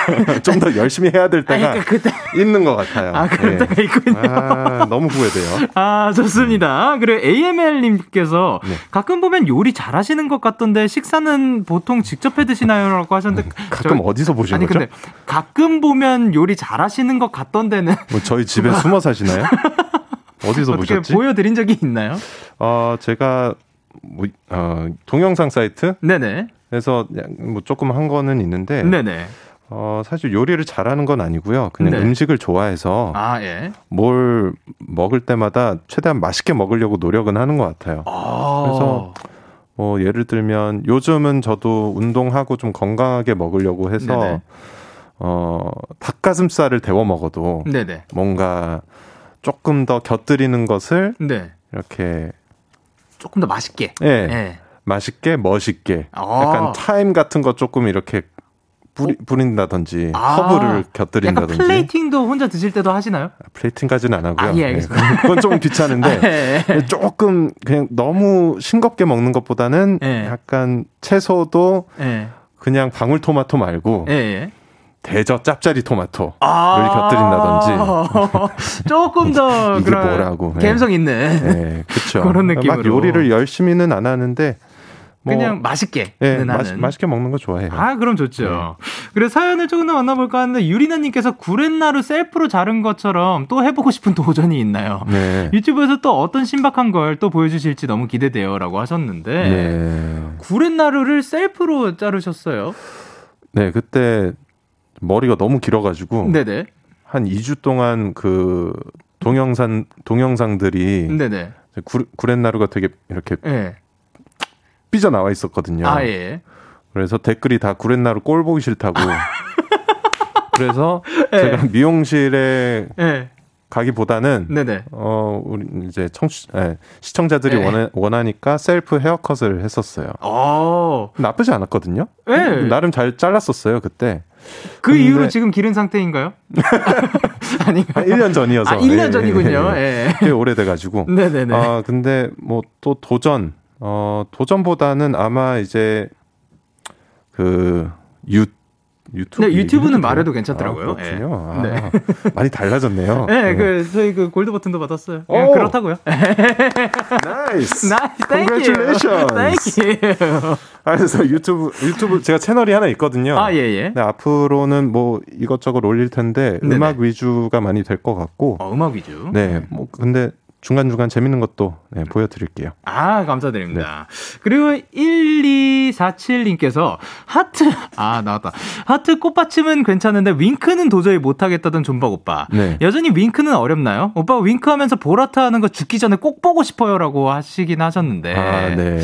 좀더 열심히 해야 될 아니, 때가 그러니까 그때 있는 것 같아요. 아 그럴 예. 때가 있군요. 아, 너무 후회돼요. 아, 좋습니다. 그리고 AML님께서 네. 가끔 보면 요리 잘하시는 것 같던데 식사는 보통 직접 해 드시나요? 라고 하셨는데. 가끔 저- 어디서 보신 아니, 거죠? 근데 가끔 보면 요리 잘하시는 것 같던데는 뭐 저희 집에 숨어 사시나요? 어디서 보셨지? 보여드린 적이 있나요? 어, 제가 뭐, 어, 동영상 사이트에 서 네네. 뭐 조금 한 거는 있는데 네네. 어, 사실 요리를 잘하는 건 아니고요. 그냥 네. 음식을 좋아해서 아, 예. 뭘 먹을 때마다 최대한 맛있게 먹으려고 노력은 하는 것 같아요. 아. 그래서 뭐 예를 들면 요즘은 저도 운동하고 좀 건강하게 먹으려고 해서 네네. 어 닭가슴살을 데워 먹어도 네네. 뭔가 조금 더 곁들이는 것을 네. 이렇게 조금 더 맛있게. 예, 예. 맛있게 멋있게 아. 약간 타임 같은 거 조금 이렇게 뿌리, 뿌린다든지 아. 허브를 약간 곁들인다든지 plating도 혼자 드실 때도 하시나요? plating까지는 안 하고요. 아, 예. 예, 그건 좀 귀찮은데 예. 조금 그냥 너무 싱겁게 먹는 것보다는 예. 약간 채소도 예. 그냥 방울토마토 말고 예. 예. 대저 짭짜리 토마토 아. 곁들인다든지 조금 더 이게 그런 뭐라고, 예. 감성 있는 네, 그렇죠. 그런 막 느낌으로. 요리를 열심히는 안 하는데 뭐, 그냥 맛있게는 예, 하는. 맛, 맛있게 먹는 거 좋아해요. 아, 그럼 좋죠. 그래서 사연을 조금 더 만나볼까 하는데, 유리나님께서 구렛나루 셀프로 자른 것처럼 또 해보고 싶은 도전이 있나요? 네. 유튜브에서 또 어떤 신박한 걸 또 보여주실지 너무 기대돼요. 라고 하셨는데, 네. 구렛나루를 셀프로 자르셨어요? 네, 그때 머리가 너무 길어가지고 네네. 한 2주 동안 그 동영상 동영상들이 네네. 구, 구렛나루가 되게 이렇게 예. 삐져 나와 있었거든요. 아, 예. 그래서 댓글이 다 구렛나루 꼴 보기 싫다고. 그래서 예. 제가 미용실에 예. 가기보다는 네네. 어 우리 이제 청취 예, 시청자들이 네. 원하, 원하니까 셀프 헤어컷을 했었어요. 어, 나쁘지 않았거든요. 예. 나름 잘 잘랐었어요 그때. 그 근데- 이후로 지금 기른 상태인가요? 한 1년 전이어서. 아, 1년 예, 전이군요. 예, 예. 예. 꽤 오래돼 가지고. 네네네. 아 근데 뭐 또 도전 어 도전보다는 아마 이제 그 유 유튜브 네, 유튜브는 말해도? 괜찮더라고요. 아, 그렇군요. 예. 아, 많이 달라졌네요. 네, 네. 그 저희 그 gold button도 받았어요. 예, 오! 그렇다고요. Nice. Nice, congratulations. Thank you. 아, 그래서 유튜브 유튜브 제가 채널이 하나 있거든요. 아, 예, 예. 네, 앞으로는 뭐 이것저것 올릴 텐데 네네. 음악 위주가 많이 될 것 같고. 어, 음악 위주. 네, 뭐 근데 중간 중간 재밌는 것도 네, 보여드릴게요. 아, 감사드립니다. 그리고 1247님께서 하트, 아, 나왔다. 하트 꽃받침은 괜찮은데 윙크는 도저히 못하겠다던 존박 오빠. 네. 여전히 윙크는 어렵나요? 오빠가 윙크하면서 볼하트 하는 거 죽기 전에 꼭 보고 싶어요 라고 하시긴 하셨는데. 아, 네.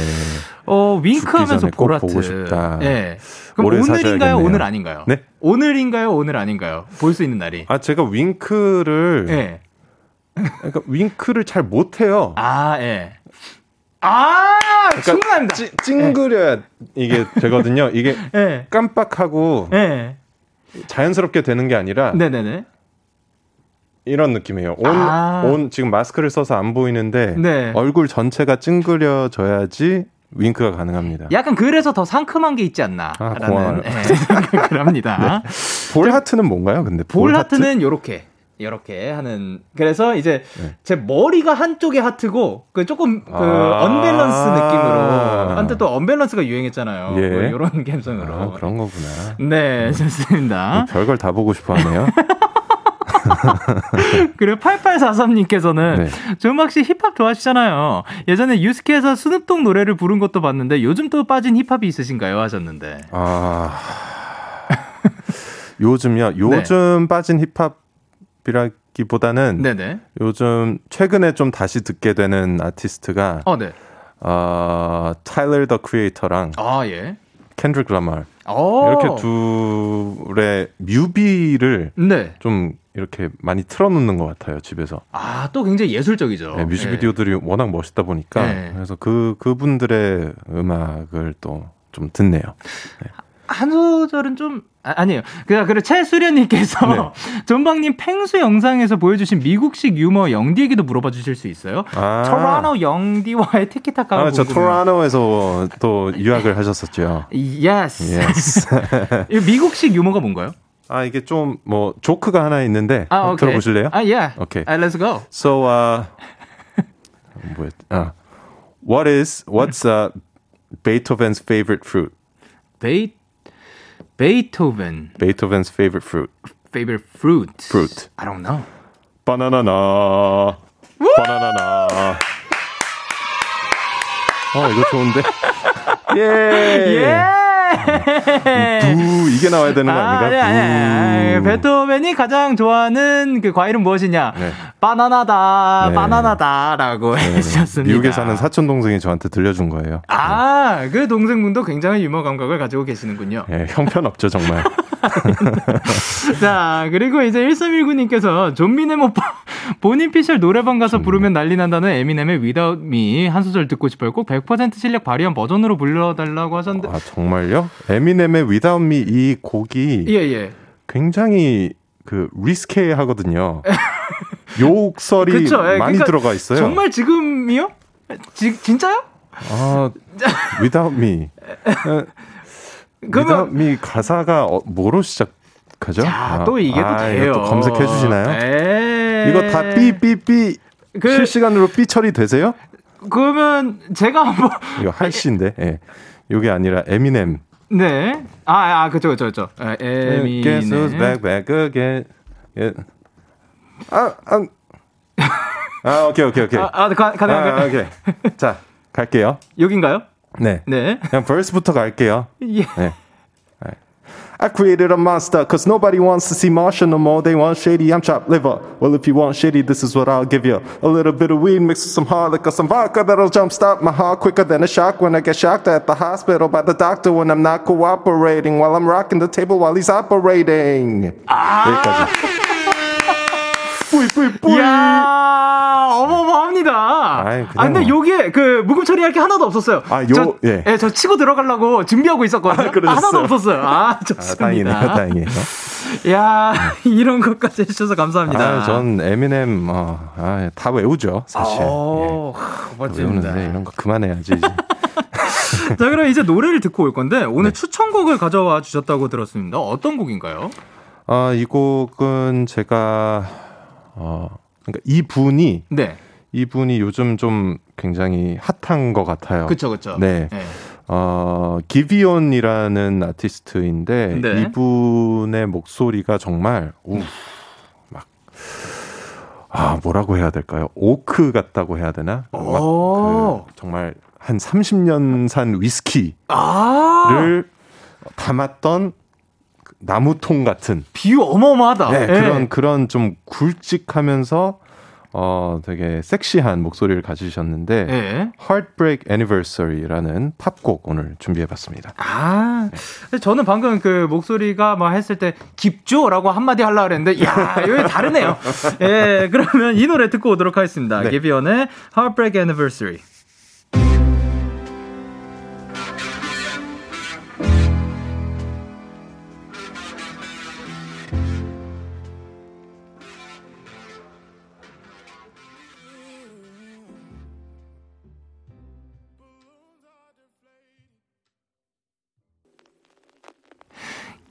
어, 윙크하면서 보라트. 보고 싶다. 예. 그럼 오늘인가요? 사셔야겠네요. 오늘 아닌가요? 네? 오늘인가요? 오늘 아닌가요? 볼 수 있는 날이. 아, 제가 윙크를 예. 그러니까 윙크를 잘 못해요. 아, 예. 아, 충분합니다. 찌, 찡그려야 이게 되거든요. 이게 예. 깜빡하고 예. 자연스럽게 되는 게 아니라 네네네. 이런 느낌이에요. 온, 아. 온 지금 마스크를 써서 안 보이는데 네. 얼굴 전체가 찡그려져야지 윙크가 가능합니다. 약간 그래서 더 상큼한 게 있지 않나. 아, 라는. 예, 생각을 합니다. 볼 하트는 뭔가요? 근데 볼 볼 하트? 하트는 요렇게. 이렇게 하는 그래서 이제 네. 제 머리가 한쪽에 하트고 그 조금 그 아. 언밸런스 느낌으로 한때 또 언밸런스가 유행했잖아요. 예. 뭐 이런 감성으로. 아, 그런 거구나. 네, 좋습니다. 별걸 다 보고 싶어 하네요. 그리고 8843님께서는 네. 존박 씨 힙합 좋아하시잖아요. 예전에 유스케에서 스눕독 노래를 부른 것도 봤는데 요즘 또 빠진 힙합이 있으신가요? 하셨는데. 아. 요즘요. 요즘 빠진 힙합 이라기보다는 네네. 요즘 최근에 좀 다시 듣게 되는 아티스트가 어, 네. 어, 타일러 더 크리에이터랑 아, 예. 켄드릭 라마 어. 이렇게 둘의 뮤비를 네. 좀 이렇게 많이 틀어놓는 것 같아요 집에서 아, 또 굉장히 예술적이죠. 네, 뮤직비디오들이 워낙 멋있다 보니까 네. 그래서 그 그분들의 음악을 또 좀 듣네요. 한 소절은 좀 아, 아니에요. 그냥 그래 최수련님께서 네. 존박님 펭수 영상에서 보여주신 미국식 유머 영디에게도 물어봐 주실 수 있어요? 아, Toronto 영디와의 티키타카가 아, 저 Toronto에서 또 유학을 하셨었죠. Yes. 이 미국식 유머가 뭔가요? 아 이게 좀 뭐 조크가 하나 있는데 아, 오케이. 들어보실래요? 아, 예. 오케이. 아, let's go. So, uh, 뭐였? 아, what is what's uh, Beethoven's favorite fruit? 베이 베이토벤 Beethoven's favorite fruit. favorite fruit. Fruit. I don't know. 바나나나. 바나나나. 어 이거 좋은데. 예. 예. 부 이게 나와야 되는 거 아닌가? 아니, 아니, 아니, 아니. 부. 베토벤이 가장 좋아하는 그 과일은 무엇이냐? 네. 바나나다, 네. 바나나다라고 해주셨습니다. 미국에 사는 사촌 동생이 저한테 들려준 거예요. 아, 그 동생분도 굉장히 유머 감각을 가지고 계시는군요. 예, 형편없죠 정말. 자, 그리고 이제 1319님께서 존미넴 오빠 본인 피셜 노래방 가서 부르면 난리 난다는 에미넴의 Without Me 한 소절 듣고 싶어요. 꼭 100% 실력 발휘한 버전으로 불러달라고 하셨는데. 아 정말요? 에미넴의 Without Me 이 곡이 예, 예. 굉장히 그 리스케 하거든요. 욕설이 그쵸. 예, 많이 그러니까 들어가 있어요. 정말 지금이요? 지, 진짜요? 아, Without Me. 어, 그러면 Me 가사가 어, 뭐로 시작하죠? 자, 아, 또 이게 또 아, 돼요. 이거 또 검색해 주시나요? 에이. 이거 다 삐삐삐 그- 실시간으로 삐 처리 되세요? 그러면 제가 한번 이거 할시인데. 예. 요게 아니라 에미넴. 네. 아, 아, 그쵸, 그쵸, 그쵸. 에, Guess who's 에미네. back, back again. 예. 아, 아. 아, 오케이, 오케이, 오케이. 아, 아, 가, 가, 가, 아, 가. 오케이. 자, 갈게요. 여긴가요? 네. 네. 그냥 verse부터 갈게요. 예. 네. I created a monster cause nobody wants to see Martian no more. They want shady, I'm chopped liver. Well, if you want shady, this is what I'll give you. A little bit of weed mixed with some hard liquor, some vodka that'll jumpstart my heart quicker than a shock when I get shocked at the hospital by the doctor when I'm not cooperating while I'm rocking the table while he's operating. 여기까지. 뿌이 뿌이 뿌이. 이야, 어마어마합니다. 아이, 그냥 아, 근데 뭐. 여기에 그 묵음 처리할 게 하나도 없었어요. 아, 요- 저, 예. 저 치고 들어가려고 준비하고 있었거든요. 아? 하나도 없었어요. 아, 아, 좋습니다. 다행이네요, 다행이에요. 야 이런 것까지 해주셔서 감사합니다. 아, 전 에미넴, 어, 아, 다 외우죠, 사실. 예. 오, 멋집니다. 외우는데 이런 거 그만해야지. 이제. 자, 그럼 이제 노래를 듣고 올 건데 오늘 추천곡을 가져와 주셨다고 들었습니다. 어떤 곡인가요? 어, 이 곡은 제가 어, 그러니까 이 분이 네, 이 분이 요즘 좀 굉장히 핫한 것 같아요. 그쵸, 그쵸. 네. 어, 기비온이라는 아티스트인데 네. 이분의 목소리가 정말 우, 막 아, 뭐라고 해야 될까요? 오크 같다고 해야 되나? 그 정말 한 30년 산 위스키를 아, 담았던 그 나무통 같은 비유 어마어마하다. 네, 예. 그런 그런 좀 굵직하면서 어 되게 섹시한 목소리를 가지셨는데 예. Heartbreak Anniversary라는 팝곡 오늘 준비해봤습니다. 아, 저는 방금 그 목소리가 막 했을 때 깊죠라고 한마디 하려고 그랬는데, 야, 여기 다르네요. 예, 그러면 이 노래 듣고 오도록 하겠습니다. 네. 기비언의 Heartbreak Anniversary.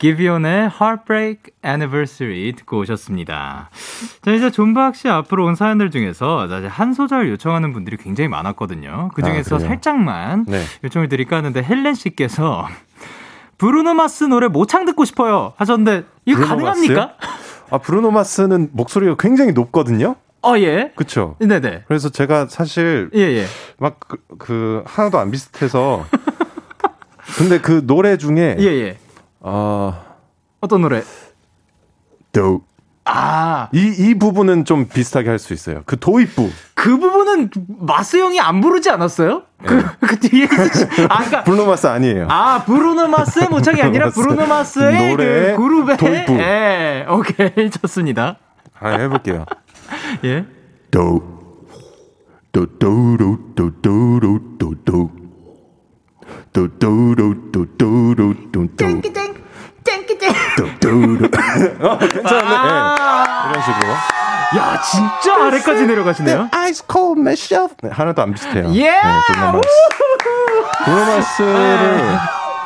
기비온의 Heartbreak Anniversary 듣고 오셨습니다. 자, 이제 존박 씨 앞으로 온 사연들 중에서 한 소절 요청하는 분들이 굉장히 많았거든요. 그 중에서 아? 살짝만 네. 요청을 드릴까 하는데 헬렌 씨께서 브루노 마스 노래 모창 듣고 싶어요 하셨는데 이거 가능합니까? 아 브루노 마스는 목소리가 굉장히 높거든요. 어, 예. 그렇죠. 네네. 그래서 제가 사실 예, 예. 막그 하나도 안 비슷해서 근데 그 노래 중에 예, 예. 어, 어떤 노래? 도. 아, 이, 이 부분은 좀 비슷하게 할 수 있어요. 그 도입부. 그 부분은 마스 형이 안 부르지 않았어요? 그, 그 뒤에. 아, 그니까. 브루노 마스 아니에요. 아, 브루노 마스의 모창이 아니라 브루노 브루노 마스의 노래의 그 그룹의 도입부. 예, 오케이 좋습니다. 아, 해볼게요. 예. 도. 도, 도, 도, 도, 도, 도, 도, 도. 도, 도, 도, 도, 도, 도, 도, 도. 도, 도. 어, 괜찮네. 아, 이런 식으로. 야 진짜 아래까지 내려가시네요. Ice cold myself. 네, 하나도 안 비슷해요. 예. 네, 브루노 마스. 브루노 마스를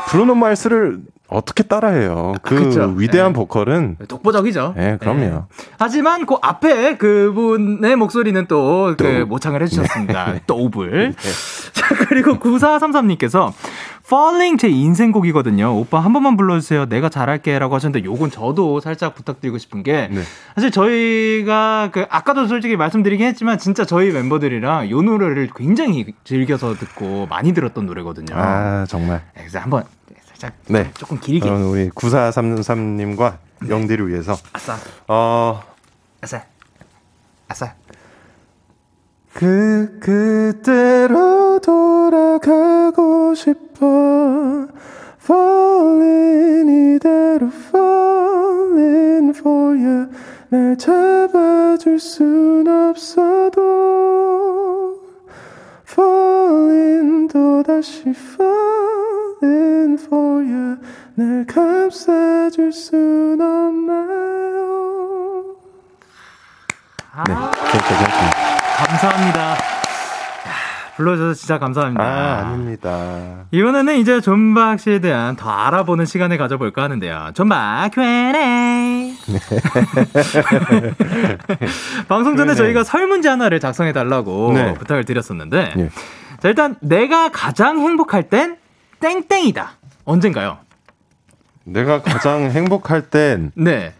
브루노 마스를 어떻게 따라해요? 그 그쵸. 위대한 예. 보컬은 독보적이죠. 예, 그럼요. 예. 하지만 그 앞에 그분의 목소리는 또 그 모창을 해주셨습니다. 또블. 자 그리고 9433님께서 Falling 제 인생곡이거든요. 오빠 한 번만 불러주세요. 내가 잘할게라고 하셨는데 요건 저도 살짝 부탁드리고 싶은 게 네. 사실 저희가 그 아까도 솔직히 말씀드리긴 했지만 진짜 저희 멤버들이랑 요 노래를 굉장히 즐겨서 듣고 많이 들었던 노래거든요. 아, 정말. 네, 그래서 한번 살짝 네. 조금 길게. 그럼 우리 9433님과 영디를 위해서. 아싸. 어 아싸. 아싸. 그 그때로 돌아가고 싶어. Falling 이대로 falling for you. 날 잡아줄 순 없어도 Falling 또다시 falling for you 날 감싸줄 순 없나요 네, 여기까지 할게요. 감사합니다. 야, 불러줘서 진짜 감사합니다. 아, 아닙니다. 이번에는 이제 존박 씨에 대한 더 알아보는 시간을 가져볼까 하는데요. 존박 Q&A. 네. 방송 전에 Q&A. 저희가 설문지 하나를 작성해 달라고 네. 부탁을 드렸었는데, 예. 자 일단 내가 가장 행복할 땐 땡땡이다. 언젠가요? 내가 가장 행복할 땐 네.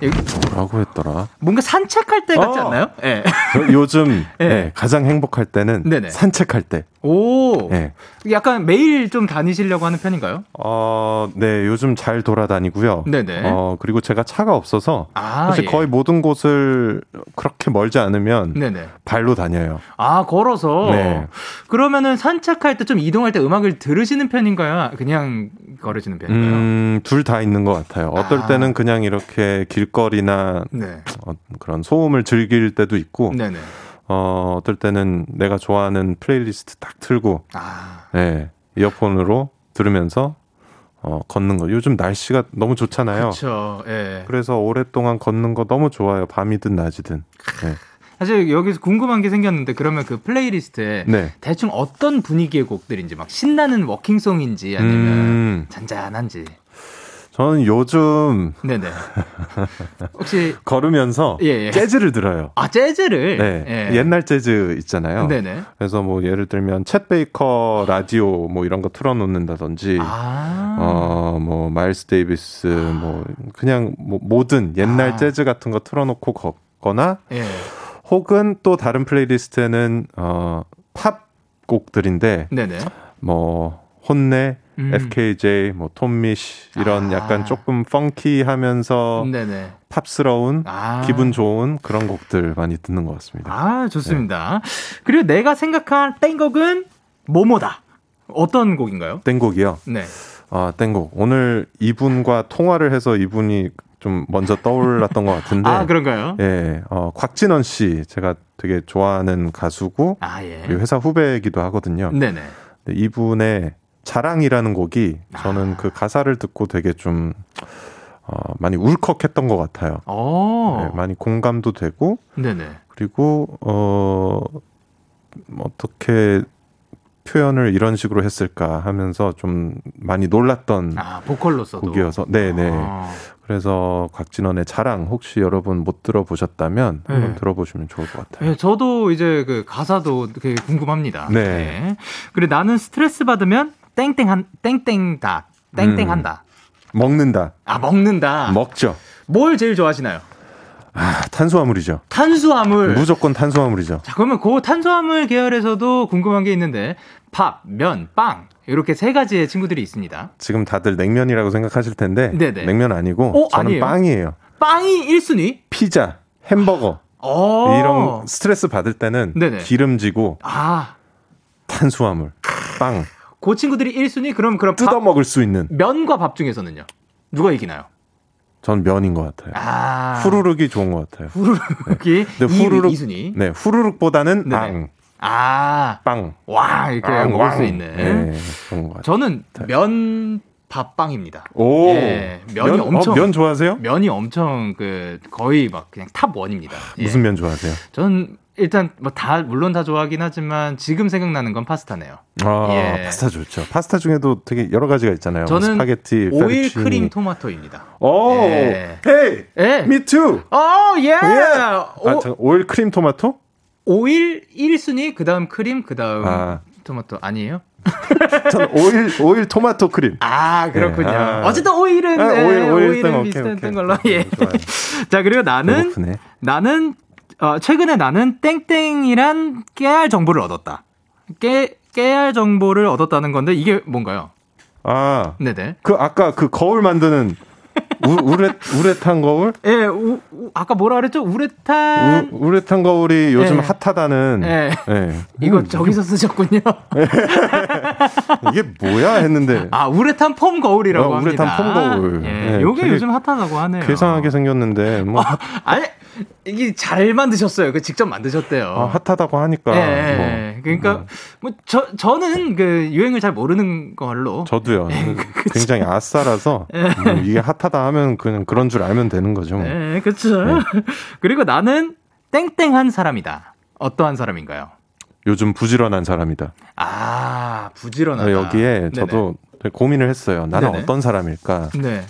뭐라고 했더라? 뭔가 산책할 때 같지 어. 않나요? 예. 저 요즘 예. 예, 가장 행복할 때는 네네. 산책할 때. 오. 예. 약간 매일 좀 다니시려고 하는 편인가요? 어, 네, 요즘 잘 돌아다니고요. 네네. 어, 그리고 제가 차가 없어서 아, 사실 예. 거의 모든 곳을 그렇게 멀지 않으면 네네. 발로 다녀요. 아, 걸어서? 네. 그러면은 산책할 때 좀 이동할 때 음악을 들으시는 편인가요? 그냥 걸으시는 편인가요? 음, 둘 다 있는 것 같아요. 어떨 아. 때는 그냥 이렇게 길거리나 네. 어, 그런 소음을 즐길 때도 있고, 네네. 어, 어떨 때는 내가 좋아하는 플레이리스트 딱 틀고, 아. 예, 이어폰으로 들으면서 어, 걷는 거. 요즘 날씨가 너무 좋잖아요. 그렇죠. 예. 그래서 오랫동안 걷는 거 너무 좋아요. 밤이든 낮이든. 네. 사실 여기서 궁금한 게 생겼는데 그러면 그 playlist에 네. 대충 어떤 분위기의 곡들인지 막 신나는 walking song인지 아니면 음, 잔잔한지. 저는 요즘 네네. 혹시 걸으면서 예, 예. 재즈를 들어요. 아 재즈를 네. 예. 옛날 재즈 있잖아요. 네네. 그래서 뭐 예를 들면 쳇 베이커 라디오 뭐 이런 거 틀어놓는다든지 아. 어, 뭐, 마일스 데이비스, 뭐, 그냥, 뭐, 모든 옛날 아. 재즈 같은 거 틀어놓고 걷거나, 예. 혹은 또 다른 플레이리스트에는, 어, 팝 곡들인데, 네네. 뭐, 혼내, 음. FKJ, 뭐, 톰미시, 이런 아. 약간 조금 펑키하면서 네네. 팝스러운, 아. 기분 좋은 그런 곡들 많이 듣는 것 같습니다. 아 좋습니다. 그리고 내가 생각한 땡곡은 모모다. 어떤 곡인가요? 땡곡이요. 네. 아, 땡곡. 오늘 이분과 통화를 해서 이분이 좀 먼저 떠올랐던 것 같은데. 아 그런가요? 예, 어, 곽진원 씨, 제가 되게 좋아하는 가수고, 아 예. 회사 후배이기도 하거든요. 네네. 이분의 자랑이라는 곡이 저는 아. 그 가사를 듣고 되게 좀, 어, 많이 울컥했던 것 같아요. 어. 네, 많이 공감도 되고, 네네. 그리고, 어, 어떻게 표현을 이런 식으로 했을까 하면서 좀 많이 놀랐던 아 보컬로서도. 곡이어서, 네네. 아, 그래서 곽진원의 자랑 혹시 여러분 못 들어보셨다면 한번 네. 들어보시면 좋을 것 같아요. 예, 저도 이제 그 가사도 되게 궁금합니다. 네. 그리고 나는 스트레스 받으면 땡땡한 땡땡다. 땡땡한다. 먹는다. 아 먹는다. 먹죠. 뭘 제일 좋아하시나요? 아, 탄수화물이죠. 탄수화물. 무조건 탄수화물이죠. 자, 그러면 그 탄수화물 계열에서도 궁금한 게 있는데 밥, 면, 빵 이렇게 세 가지의 친구들이 있습니다. 지금 다들 냉면이라고 생각하실 텐데 네네. 냉면 아니고 어, 저는 아니에요? 빵이에요. 빵이 1순위? 피자, 햄버거 어. 이런 스트레스 받을 때는 네네. 기름지고 아, 탄수화물, 빵 그 친구들이 1순위? 그럼 그럼 뜯어 밥, 먹을 수 있는 면과 밥 중에서는요? 누가 이기나요? 전 면인 것 같아요. 아. 후루룩이 좋은 것 같아요. 후루룩이 근데 후루룩 2순위. 네, 후루룩보다는 네네. 빵, 아. 빵, 와, 이렇게 빵, 먹을 왕. 수 있는. 네, 그런 것 같아요. 저는 면, 밥, 빵입니다. 오, 예, 면이 면, 엄청- 어, 면 좋아하세요? 면이 엄청 그 거의 막 그냥 top one입니다. 예. 무슨 면 좋아하세요? 저는 일단 뭐 다 물론 다 좋아하긴 하지만 지금 생각나는 건 파스타네요. 아, 예. 파스타 좋죠. 파스타 중에도 되게 여러 가지가 있잖아요. 저는 스파게티, 오일 페투치니. 크림 토마토입니다. 오, 예. hey, 예. me too. 어, 예. 아, 오, 저, 오일 크림 토마토? 오일 1순위 그다음 크림 그다음 아. 토마토 아니에요? 저는 오일, 오일 토마토 크림. 아, 그렇군요. 예, 아. 어쨌든 오일은 아, 네, 오일, 오일 오일은 땡, 오케이, 비슷했던 오케이. 걸로. 네, 예. 자, 그리고 나는 배고프네. 나는 어, 최근에 나는 땡땡이란 깨알 정보를 얻었다. 깨 깨알 정보를 얻었다는 건데 이게 뭔가요? 아, 네네. 그 아까 그 거울 만드는 우, 우레, 우레탄 거울? 예, 우, 우- 아까 뭐라 그랬죠? 우레탄. 우, 우레탄 거울이 요즘 예. 핫하다는. 예. 예. 이거 음, 저기서 쓰셨군요. 이게 뭐야 했는데. 아, 우레탄 폼 거울이라고 어, 합니다. 우레탄 폼 거울. 예, 예, 요게 요즘 핫하다고 하네요. 괴상하게 생겼는데 뭐 핫, 아니, 이게 잘 만드셨어요. 그 직접 만드셨대요. 아, 핫하다고 하니까. 예, 예, 뭐, 예. 그러니까 뭐, 뭐저 저는 그 유행을 잘 모르는 걸로. 저도요. 예, 굉장히 아싸라서 뭐 이게 핫하다 하면 그냥 그런 줄 알면 되는 거죠. 뭐. 네, 그렇죠. 그리고 나는 땡땡한 사람이다. 어떠한 사람인가요? 요즘 부지런한 사람이다. 아, 부지런하다. 여기에 네네. 저도 되게 고민을 했어요. 나는 네네. 어떤 사람일까? 네.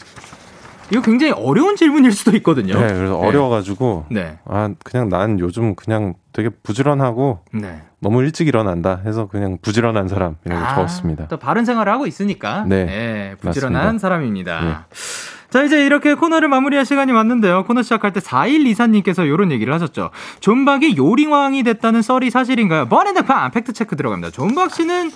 이거 굉장히 어려운 질문일 수도 있거든요. 네, 그래서 어려워가지고 네. 아 그냥 난 요즘 그냥 되게 부지런하고 네. 너무 일찍 일어난다 해서 그냥 부지런한 사람 이라고 아, 적었습니다. 또 바른 생활을 하고 있으니까. 네, 부지런한 맞습니다. 사람입니다. 네. 자, 이제 이렇게 코너를 마무리할 시간이 왔는데요. 코너 시작할 때 4124님께서 이런 얘기를 하셨죠. 존박이 요리왕이 됐다는 썰이 사실인가요? 버렌드팡 fact check 들어갑니다. 존박 씨는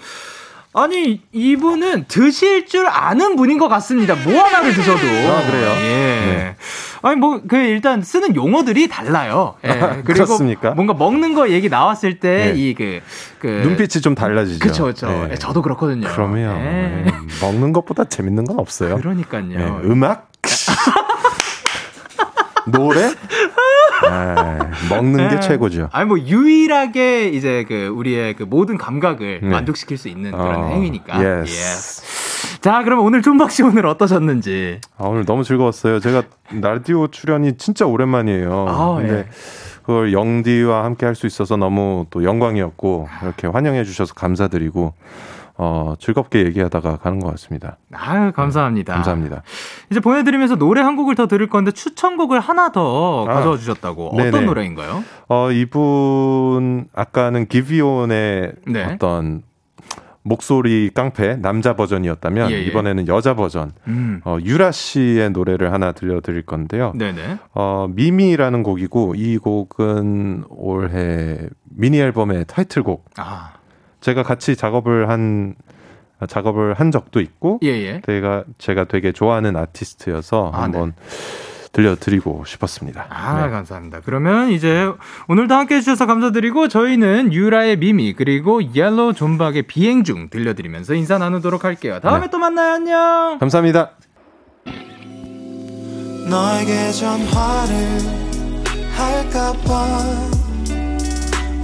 아니 이분은 드실 줄 아는 분인 것 같습니다. 뭐 하나를 드셔도. 아, 그래요? 예. 네. 아니 뭐 그 일단 쓰는 용어들이 달라요. 예. 그리고 그렇습니까? 뭔가 먹는 거 얘기 나왔을 때 네. 이그그 눈빛이 좀 달라지죠. 그쵸 그쵸. 네. 예, 저도 그렇거든요. 그러면 예. 예, 먹는 것보다 재밌는 건 없어요. 그러니까요. 예, 음악, 노래, 아, 먹는 게 네. 최고죠. 아니 뭐 유일하게 이제 그 우리의 그 모든 감각을 네. 만족시킬 수 있는 그런 어, 행위니까. yes. 예. 자, 그럼 오늘 존박 씨 오늘 어떠셨는지. 아, 오늘 너무 즐거웠어요. 제가 라디오 출연이 진짜 오랜만이에요. 아, 근데 예. 그걸 영디와 함께 할 수 있어서 너무 또 영광이었고 이렇게 환영해 주셔서 감사드리고 어, 즐겁게 얘기하다가 가는 것 같습니다. 아유, 감사합니다. 감사합니다. 이제 보내드리면서 노래 한 곡을 더 들을 건데 추천곡을 하나 더 아. 가져와 주셨다고. 어떤. 노래인가요? 어, 이분 아까는 기비온의 네. 어떤 목소리 깡패 남자 버전이었다면 예, 예. 이번에는 여자 버전 음. 어, 유라 씨의 노래를 하나 들려드릴 건데요. 네네. 어, 미미라는 곡이고 이 곡은 올해 미니 앨범의 타이틀곡. 아, 제가 같이 작업을 한 작업을 한 적도 있고 예, 예. 제가 제가 되게 좋아하는 아티스트여서 아, 한번 들려드리고 싶었습니다. 아, 네. 감사합니다. 그러면 이제 오늘도 함께 해 주셔서 감사드리고 저희는 유라의 미미 그리고 옐로우 존박의 비행 중 들려드리면서 인사 나누도록 할게요. 다음에 네. 또 만나요. 안녕. 감사합니다. 너에게 전화를 할까봐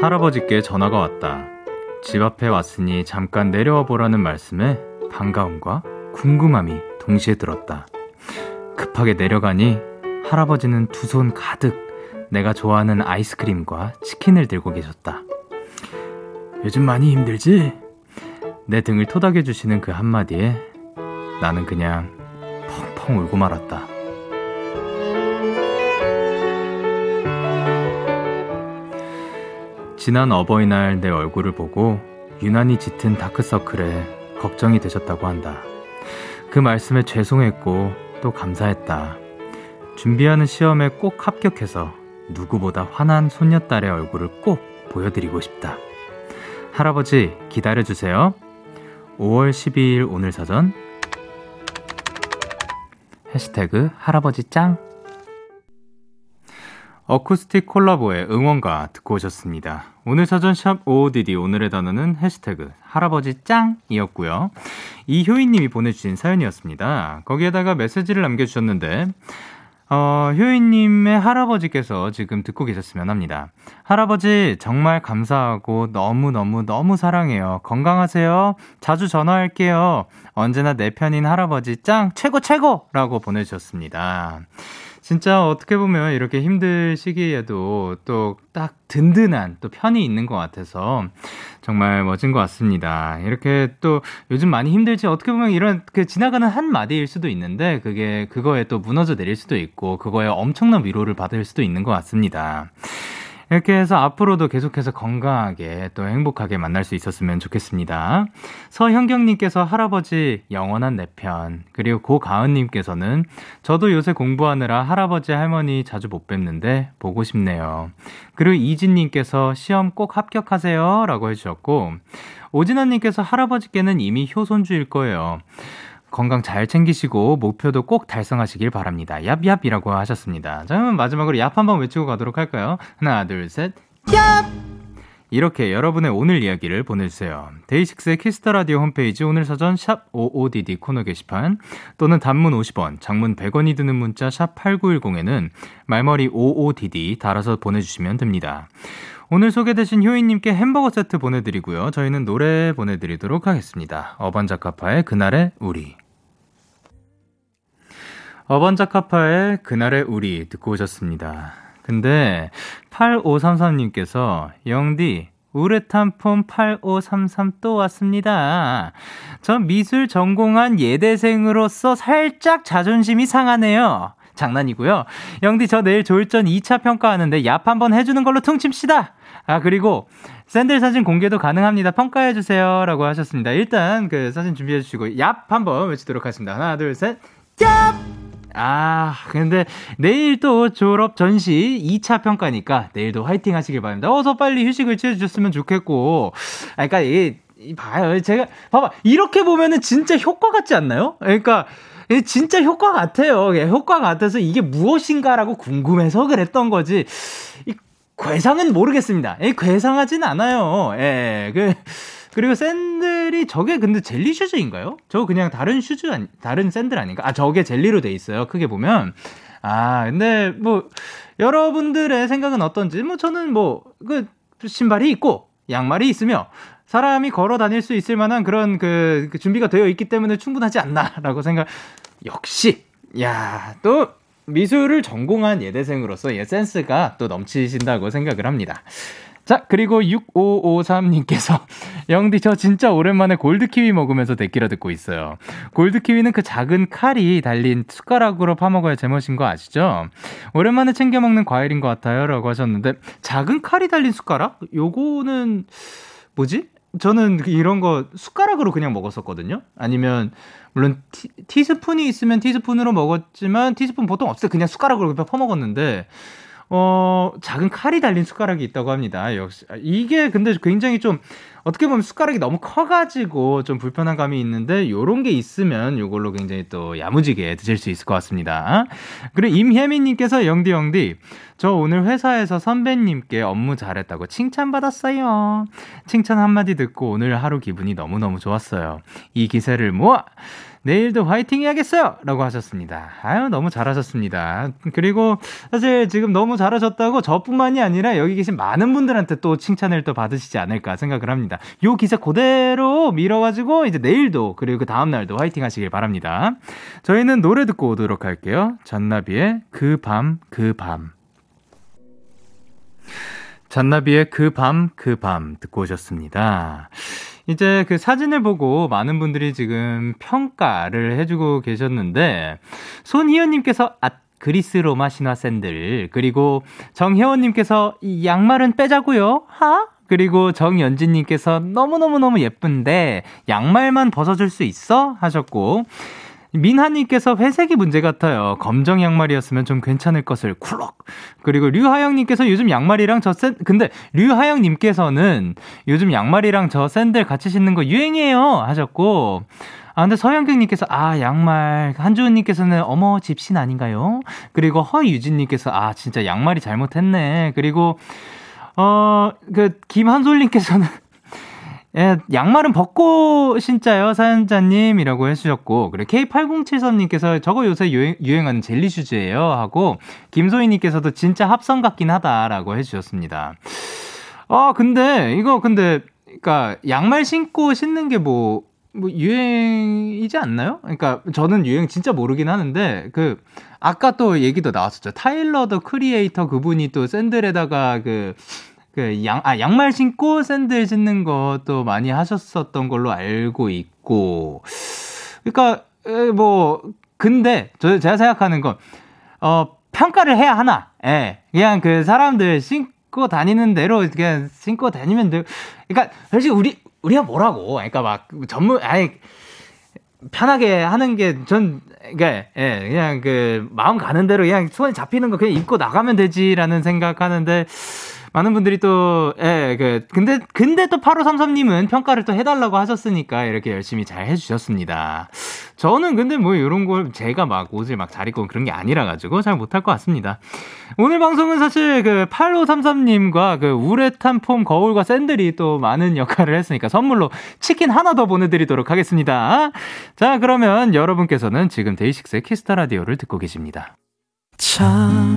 할아버지께 전화가 왔다. 집 앞에 왔으니 잠깐 내려와 보라는 말씀에 반가움과 궁금함이 동시에 들었다. 급하게 내려가니 할아버지는 두 손 가득 내가 좋아하는 아이스크림과 치킨을 들고 계셨다. 요즘 많이 힘들지? 내 등을 토닥여 주시는 그 한마디에 나는 그냥 펑펑 울고 말았다. 지난 어버이날 내 얼굴을 보고 유난히 짙은 다크서클에 걱정이 되셨다고 한다. 그 말씀에 죄송했고 또 감사했다. 준비하는 시험에 꼭 합격해서 누구보다 환한 손녀딸의 얼굴을 꼭 보여드리고 싶다. 할아버지 기다려주세요. 5월 12일 오늘 사전 해시태그 할아버지 짱 어쿠스틱 콜라보의 응원가 듣고 오셨습니다. 오늘 사전 샵 OODD 오늘의 단어는 해시태그 할아버지 짱이었고요. 이효인님이 보내주신 사연이었습니다. 거기에다가 메시지를 남겨주셨는데 어, 효인님의 할아버지께서 지금 듣고 계셨으면 합니다. 할아버지, 정말 감사하고 너무너무너무 사랑해요. 건강하세요. 자주 전화할게요. 언제나 내 편인 할아버지 짱, 최고, 최고! 라고 보내주셨습니다. 진짜 어떻게 보면 이렇게 힘들 시기에도 또 딱 든든한 또 편이 있는 것 같아서 정말 멋진 것 같습니다. 이렇게 또 요즘 많이 힘들지 어떻게 보면 이런 그 지나가는 한 마디일 수도 있는데 그게 그거에 또 무너져 내릴 수도 있고 그거에 엄청난 위로를 받을 수도 있는 것 같습니다. 이렇게 해서 앞으로도 계속해서 건강하게 또 행복하게 만날 수 있었으면 좋겠습니다. 서현경님께서 할아버지 영원한 내 편, 그리고 고가은님께서는 저도 요새 공부하느라 할아버지 할머니 자주 못 뵙는데 보고 싶네요. 그리고 이진님께서 시험 꼭 합격하세요 라고 해주셨고, 오진아님께서 할아버지께는 이미 효손주일 거예요. 건강 잘 챙기시고 목표도 꼭 달성하시길 바랍니다. 얍얍이라고 하셨습니다. 자, 그러면 마지막으로 얍 한번 외치고 가도록 할까요? 하나, 둘, 셋. 얍! 이렇게 여러분의 오늘 이야기를 보내주세요. DAY6의 Kiss the Radio 홈페이지 오늘 사전 sharp 55DD 코너 게시판 또는 단문 50원, 장문 100원이 드는 문자 sharp 8910에는 말머리 55DD 달아서 보내주시면 됩니다. 오늘 소개되신 효인님께 햄버거 세트 보내드리고요. 저희는 노래 보내드리도록 하겠습니다. 어반자카파의 그날의 우리. 어반자카파의 그날의 우리 듣고 오셨습니다. 근데 8533님께서 영디 우레탄 폼 8533 또 왔습니다. 전 미술 전공한 예대생으로서 살짝 자존심이 상하네요. 장난이고요. 영디 저 내일 조일전 2차 평가하는데 얍 한번 해주는 걸로 퉁칩시다. 아 그리고 샌들 사진 공개도 가능합니다. 평가해 주세요 라고 하셨습니다. 일단 그 사진 준비해 주시고 얍 한번 외치도록 하겠습니다. 하나 둘 셋. 얍! 아, 근데 내일 또 졸업 전시 2차 평가니까 내일도 화이팅 하시길 바랍니다. 어서 빨리 휴식을 취해 주셨으면 좋겠고. 아, 그러니까 이, 이 봐요. 제가 봐봐 이렇게 보면은 진짜 효과 같지 않나요? 그러니까 진짜 효과 같아요. 효과 같아서 이게 무엇인가라고 궁금해서 그랬던 거지. 이 괴상은 모르겠습니다. 예, 괴상하진 않아요. 예, 그, 그리고 샌들이 저게 근데 jelly shoes인가요? 저거 그냥 다른 shoes, 아니, 다른 샌들 아닌가? 아, 저게 젤리로 돼 있어요. 크게 보면. 아, 근데 뭐, 여러분들의 생각은 어떤지, 뭐 저는 뭐, 그, 신발이 있고, 양말이 있으며, 사람이 걸어 다닐 수 있을 만한 그런 그, 그 준비가 되어 있기 때문에 충분하지 않나라고 생각. 역시, 야, 또, 미술을 전공한 예대생으로서 예 센스가 또 넘치신다고 생각을 합니다. 자, 그리고 6553님께서, 영디, 저 진짜 오랜만에 골드키위 먹으면서 데끼라 듣고 있어요. 골드키위는 그 작은 칼이 달린 숟가락으로 파먹어야 제멋인 거 아시죠? 오랜만에 챙겨 먹는 과일인 것 같아요. 라고 하셨는데, 작은 칼이 달린 숟가락? 요거는, 뭐지? 저는 이런 거 숟가락으로 그냥 먹었었거든요? 아니면, 물론 티, 티스푼이 있으면 티스푼으로 먹었지만, 티스푼 보통 없어요. 그냥 숟가락으로 그냥 퍼먹었는데, 어, 작은 칼이 달린 숟가락이 있다고 합니다. 역시. 이게 근데 굉장히 좀, 어떻게 보면 숟가락이 너무 커가지고 좀 불편한 감이 있는데, 요런 게 있으면 요걸로 굉장히 또 야무지게 드실 수 있을 것 같습니다. 그리고 임혜민님께서 영디, 영디, 저 오늘 회사에서 선배님께 업무 잘했다고 칭찬받았어요. 칭찬 한마디 듣고 오늘 하루 기분이 너무너무 좋았어요. 이 기세를 모아! 내일도 화이팅 해야겠어요! 라고 하셨습니다. 아유, 너무 잘하셨습니다. 그리고 사실 지금 너무 잘하셨다고 저뿐만이 아니라 여기 계신 많은 분들한테 또 칭찬을 또 받으시지 않을까 생각을 합니다. 요 기세 그대로 밀어가지고 이제 내일도 그리고 그 다음날도 화이팅 하시길 바랍니다. 저희는 노래 듣고 오도록 할게요. 잔나비의 그 밤, 그 밤. 잔나비의 그 밤, 그 밤 듣고 오셨습니다. 이제 그 사진을 보고 많은 분들이 지금 평가를 해주고 계셨는데, 손희연님께서, 아, 그리스 로마 신화 샌들. 그리고 정혜원님께서, 이 양말은 빼자고요 하? 그리고 정연진님께서 너무너무너무 예쁜데, 양말만 벗어줄 수 있어? 하셨고, 민하님께서 회색이 문제 같아요. 검정 양말이었으면 좀 괜찮을 것을 쿨럭. 그리고 류하영님께서 요즘 양말이랑 저 샌, 근데 류하영님께서는 요즘 양말이랑 저 샌들 같이 신는 거 유행이에요. 하셨고, 아, 근데 서영경님께서, 아, 양말. 한주은님께서는, 어머, 집신 아닌가요? 그리고 허유진님께서, 아, 진짜 양말이 잘못했네. 그리고, 어, 그, 김한솔님께서는, 예, 양말은 벗고 신자요, 사연자님 이라고 해주셨고, 그리고 K8073님께서 저거 요새 유행, 유행 하는 젤리 슈즈예요 하고, 김소희님께서도 진짜 합성 같긴 하다라고 해주셨습니다. 아, 근데, 이거 근데, 그니까, 양말 신고 신는 게 뭐, 뭐, 유행이지 않나요? 그러니까, 저는 유행 진짜 모르긴 하는데, 그, 아까 또 얘기도 나왔었죠. 타일러 더 크리에이터 그분이 또 샌들에다가 그, 그 양, 아, 양말 신고 샌들 신는 것도 많이 하셨었던 걸로 알고 있고. 그러니까, 에, 뭐, 근데, 저, 제가 생각하는 건, 어, 평가를 해야 하나. 예. 그냥 그 사람들 신고 다니는 대로 그냥 신고 다니면 돼. 그러니까, 솔직히 우리, 우리가 뭐라고. 그러니까 막 전문, 아니, 편하게 하는 게 전, 그니까, 예, 그냥 그, 마음 가는 대로 그냥 손에 잡히는 거 그냥 입고 나가면 되지라는 생각하는데, 많은 분들이 또, 예, 그, 근데, 근데 또 8533님은 평가를 또 해달라고 하셨으니까 이렇게 열심히 잘 해주셨습니다. 저는 근데 뭐 이런 걸 제가 막 옷을 막 잘 입고 그런 게 아니라가지고 잘 못할 것 같습니다. 오늘 방송은 사실 그 8533님과 그 우레탄 foam 거울과 샌들이 또 많은 역할을 했으니까 선물로 치킨 하나 더 보내드리도록 하겠습니다. 자, 그러면 여러분께서는 지금 DAY6의 Kiss the Radio를 듣고 계십니다. 참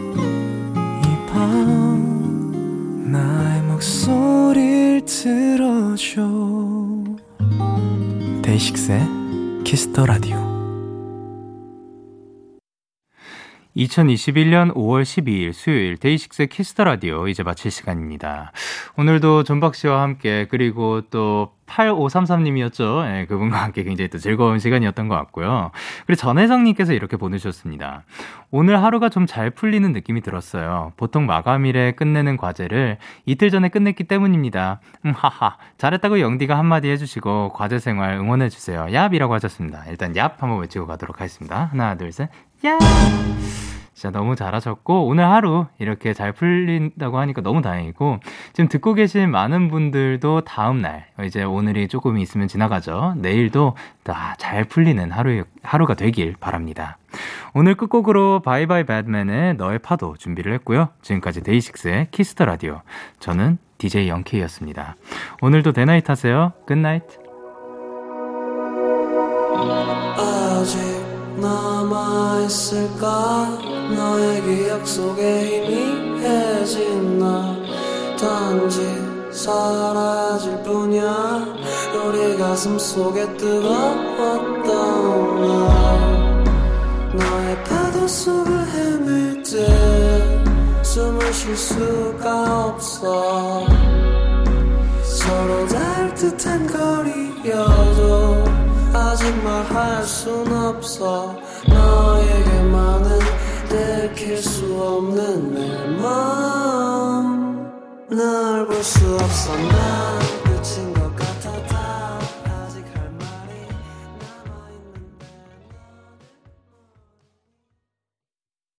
나의 목소리를 들어줘 DAY6의 Kiss the Radio 2021년 5월 12일 수요일 DAY6 Kiss the Radio 이제 마칠 시간입니다. 오늘도 존박 씨와 함께 그리고 또 8533님이었죠. 예, 그분과 함께 굉장히 또 즐거운 시간이었던 것 같고요. 그리고 전혜정님께서 이렇게 보내주셨습니다. 오늘 하루가 좀 잘 풀리는 느낌이 들었어요. 보통 마감일에 끝내는 과제를 이틀 전에 끝냈기 때문입니다. 음, 하하. 잘했다고 영디가 한마디 해주시고 과제 생활 응원해주세요. 얍이라고 하셨습니다. 일단 얍 한번 외치고 가도록 하겠습니다. 하나, 둘, 셋. 야! 진짜 너무 잘하셨고 오늘 하루 이렇게 잘 풀린다고 하니까 너무 다행이고 지금 듣고 계신 많은 분들도 다음 날 이제 오늘이 조금 있으면 지나가죠. 내일도 다 잘 풀리는 하루 하루가 되길 바랍니다. 오늘 끝곡으로 Bye Bye Badman의 너의 파도 준비를 했고요. 지금까지 DAY6의 Kiss the Radio 저는 DJ Young K였습니다. 오늘도 대나잇 하세요. Good night. 남아있을까? 너의 기억 속에 희미해진 나. 단지 사라질 뿐이야. 우리 가슴 속에 뜨거웠던 날 너의 파도 속을 헤맬 때 숨을 쉴 수가 없어. 서로 닿을 듯한 거리여도 아직 말할 순 없어. 너에게만은 들킬 수 없는 내맘널볼 수 없어 난